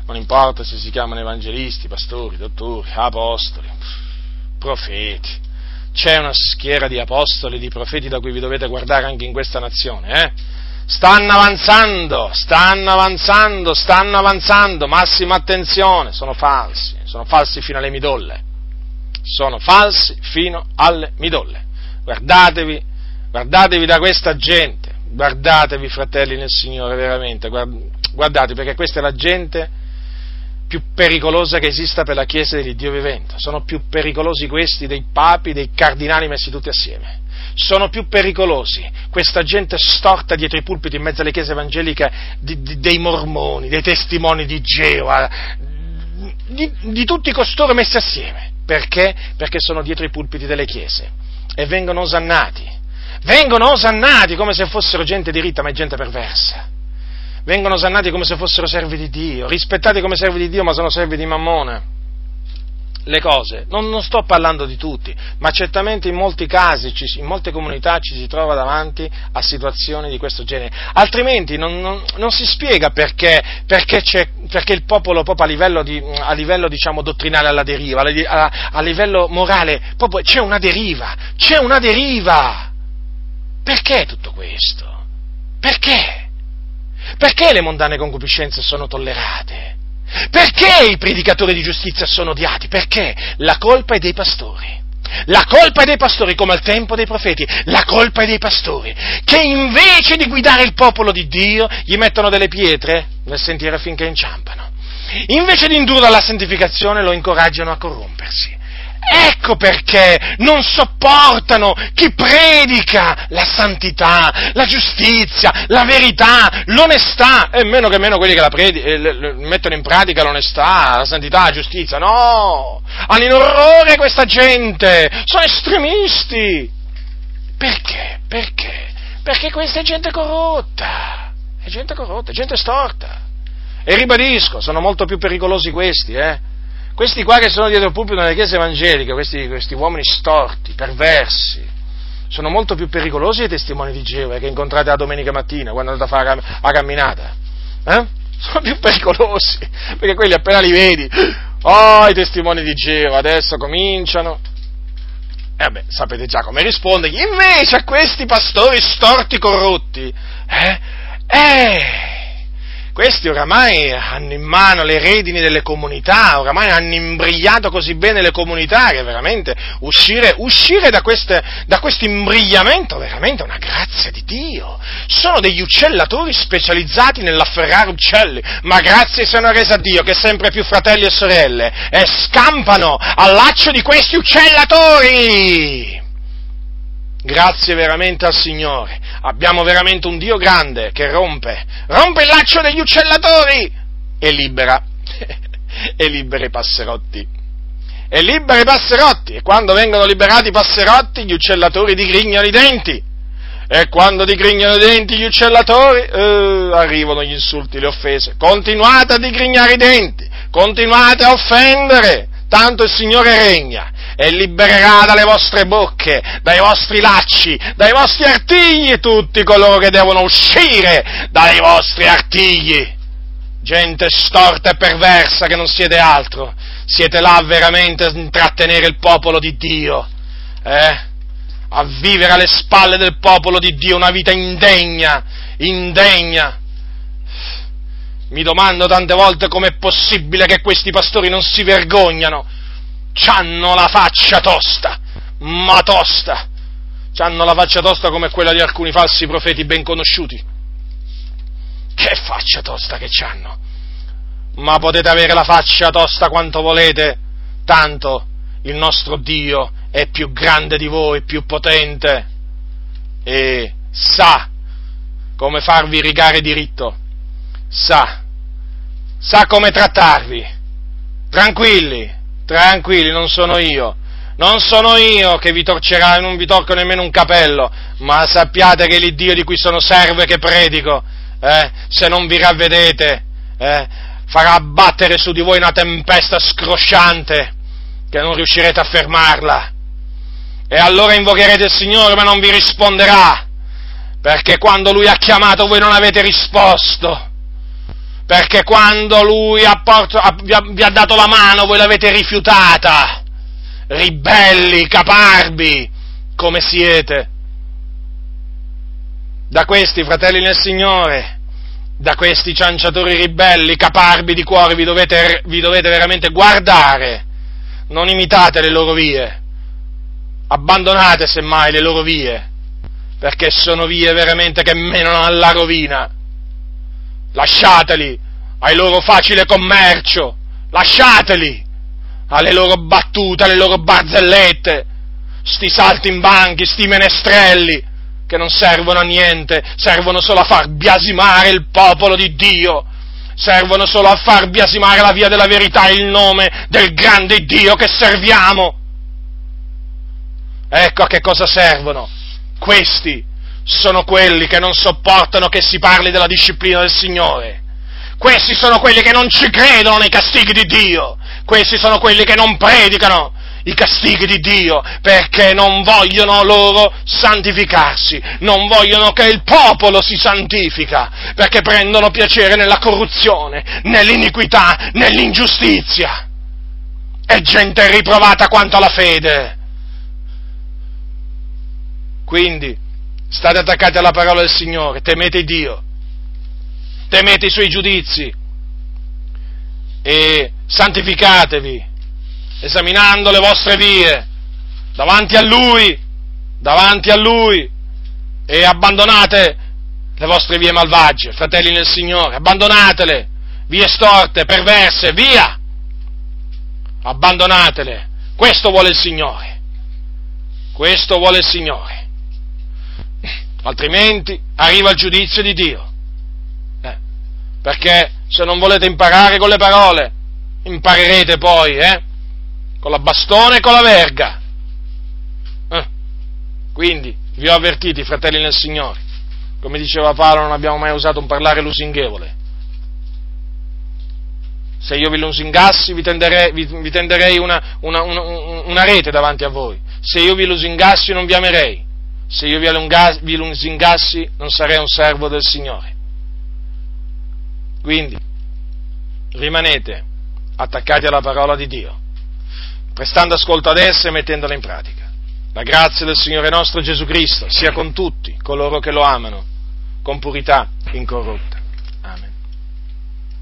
Non importa se si chiamano evangelisti, pastori, dottori, apostoli, profeti c'è una schiera di apostoli, di profeti da cui vi dovete guardare anche in questa nazione, eh? Stanno avanzando, stanno avanzando, stanno avanzando, massima attenzione, sono falsi, sono falsi fino alle midolle, sono falsi fino alle midolle. Guardatevi, guardatevi da questa gente, guardatevi fratelli nel Signore veramente, guardatevi perché questa è la gente più pericolosa che esista per la Chiesa dell'Iddio vivente. Sono più pericolosi questi dei papi, dei cardinali messi tutti assieme. Sono più pericolosi questa gente storta dietro i pulpiti in mezzo alle chiese evangeliche di, di, dei mormoni, dei testimoni di Geova, di, di tutti costoro messi assieme. Perché? Perché sono dietro i pulpiti delle chiese e vengono osannati. Vengono osannati come se fossero gente diritta, ma è gente perversa vengono osannati come se fossero servi di Dio, rispettati come servi di Dio, ma sono servi di Mammone le cose. Non, non, sto parlando di tutti, ma certamente in molti casi, in molte comunità ci si trova davanti a situazioni di questo genere. Altrimenti non, non, non si spiega perché, perché, perché, il popolo proprio a livello, di, a livello diciamo, dottrinale alla deriva, a, a livello morale, proprio c'è una deriva, c'è una deriva. Perché tutto questo? Perché? Perché le mondane concupiscenze sono tollerate? Perché i predicatori di giustizia sono odiati? Perché la colpa è dei pastori. La colpa è dei pastori, come al tempo dei profeti, la colpa è dei pastori, che invece di guidare il popolo di Dio, gli mettono delle pietre nel sentiero finché inciampano. Invece di indurlo alla santificazione, lo incoraggiano a corrompersi. Ecco perché non sopportano chi predica la santità, la giustizia, la verità, l'onestà, e meno che meno quelli che predi- eh, mettono in pratica l'onestà, la santità, la giustizia. No! Hanno in orrore questa gente! Sono estremisti! Perché? Perché? Perché questa è gente corrotta! È gente corrotta, è gente storta. E ribadisco, sono molto più pericolosi questi, eh? Questi qua che sono dietro il pulpito nelle chiese evangeliche, questi, questi uomini storti, perversi, sono molto più pericolosi dei testimoni di Geova che incontrate la domenica mattina quando andate a fare la camminata. Eh? Sono più pericolosi, perché quelli appena li vedi, oh, i testimoni di Geova adesso cominciano. E eh vabbè, sapete già come rispondergli. Invece a questi pastori storti corrotti, eh, eh, questi oramai hanno in mano le redini delle comunità, oramai hanno imbrigliato così bene le comunità che veramente uscire, uscire da, queste, da questo imbrigliamento veramente è una grazia di Dio. Sono degli uccellatori specializzati nell'afferrare uccelli, ma grazie siano rese a Dio che sempre più fratelli e sorelle e scampano al laccio di questi uccellatori. Grazie veramente al Signore. Abbiamo veramente un Dio grande che rompe, rompe il laccio degli uccellatori e libera, [laughs] e libera i passerotti. E libera i passerotti. E quando vengono liberati i passerotti, gli uccellatori digrignano i denti. E quando digrignano i denti gli uccellatori, eh, arrivano gli insulti, le offese. Continuate a digrignare i denti, continuate a offendere, tanto il Signore regna e libererà dalle vostre bocche, dai vostri lacci, dai vostri artigli tutti coloro che devono uscire dai vostri artigli. Gente storta e perversa che non siete altro, siete là veramente a intrattenere il popolo di Dio, eh? a vivere alle spalle del popolo di Dio una vita indegna, indegna. Mi domando tante volte com'è possibile che questi pastori non si vergognano C'hanno la faccia tosta, ma tosta. C'hanno la faccia tosta come quella di alcuni falsi profeti ben conosciuti. Che faccia tosta che c'hanno! Ma potete avere la faccia tosta quanto volete, tanto il nostro Dio è più grande di voi, più potente e sa come farvi rigare diritto, sa, sa come trattarvi. Tranquilli, tranquilli, non sono io. Non sono io che vi torcerà non vi tocco nemmeno un capello, ma sappiate che l'Iddio di cui sono servo e che predico, eh, se non vi ravvedete, eh, farà abbattere su di voi una tempesta scrosciante che non riuscirete a fermarla. E allora invocherete il Signore, ma non vi risponderà, perché quando Lui ha chiamato voi non avete risposto perché quando lui ha porto, ha, vi, ha, vi ha dato la mano voi l'avete rifiutata, ribelli, caparbi, come siete. Da questi fratelli nel Signore, da questi cianciatori ribelli, caparbi di cuore, vi dovete, vi dovete veramente guardare, non imitate le loro vie, abbandonate semmai le loro vie, perché sono vie veramente che menano alla rovina lasciateli ai loro facile commercio, lasciateli alle loro battute, alle loro barzellette, sti salti in banchi, sti menestrelli, che non servono a niente, servono solo a far biasimare il popolo di Dio, servono solo a far biasimare la via della verità e il nome del grande Dio che serviamo. Ecco a che cosa servono. Questi sono quelli che non sopportano che si parli della disciplina del Signore. Questi sono quelli che non ci credono nei castighi di Dio. Questi sono quelli che non predicano i castighi di Dio perché non vogliono loro santificarsi, non vogliono che il popolo si santifica, perché prendono piacere nella corruzione, nell'iniquità, nell'ingiustizia. È gente riprovata quanto alla fede. Quindi, state attaccati alla parola del Signore, temete Dio, temete i suoi giudizi e santificatevi esaminando le vostre vie davanti a Lui, davanti a Lui e abbandonate le vostre vie malvagie, fratelli nel Signore, abbandonatele, vie storte, perverse, via, abbandonatele, questo vuole il Signore, questo vuole il Signore, altrimenti arriva il giudizio di Dio, eh, perché se non volete imparare con le parole, imparerete poi, eh? con la bastone e con la verga. Eh. Quindi, vi ho avvertiti, fratelli nel Signore, come diceva Paolo, non abbiamo mai usato un parlare lusinghevole. Se io vi lusingassi, vi tenderei, vi, vi tenderei una, una, una, una, rete davanti a voi. Se io vi lusingassi, non vi amerei. Se io vi, lusingassi, non sarei un servo del Signore. Quindi, rimanete attaccati alla parola di Dio prestando ascolto ad esse e mettendola in pratica. La grazia del Signore nostro Gesù Cristo sia con tutti coloro che lo amano, con purità incorrotta.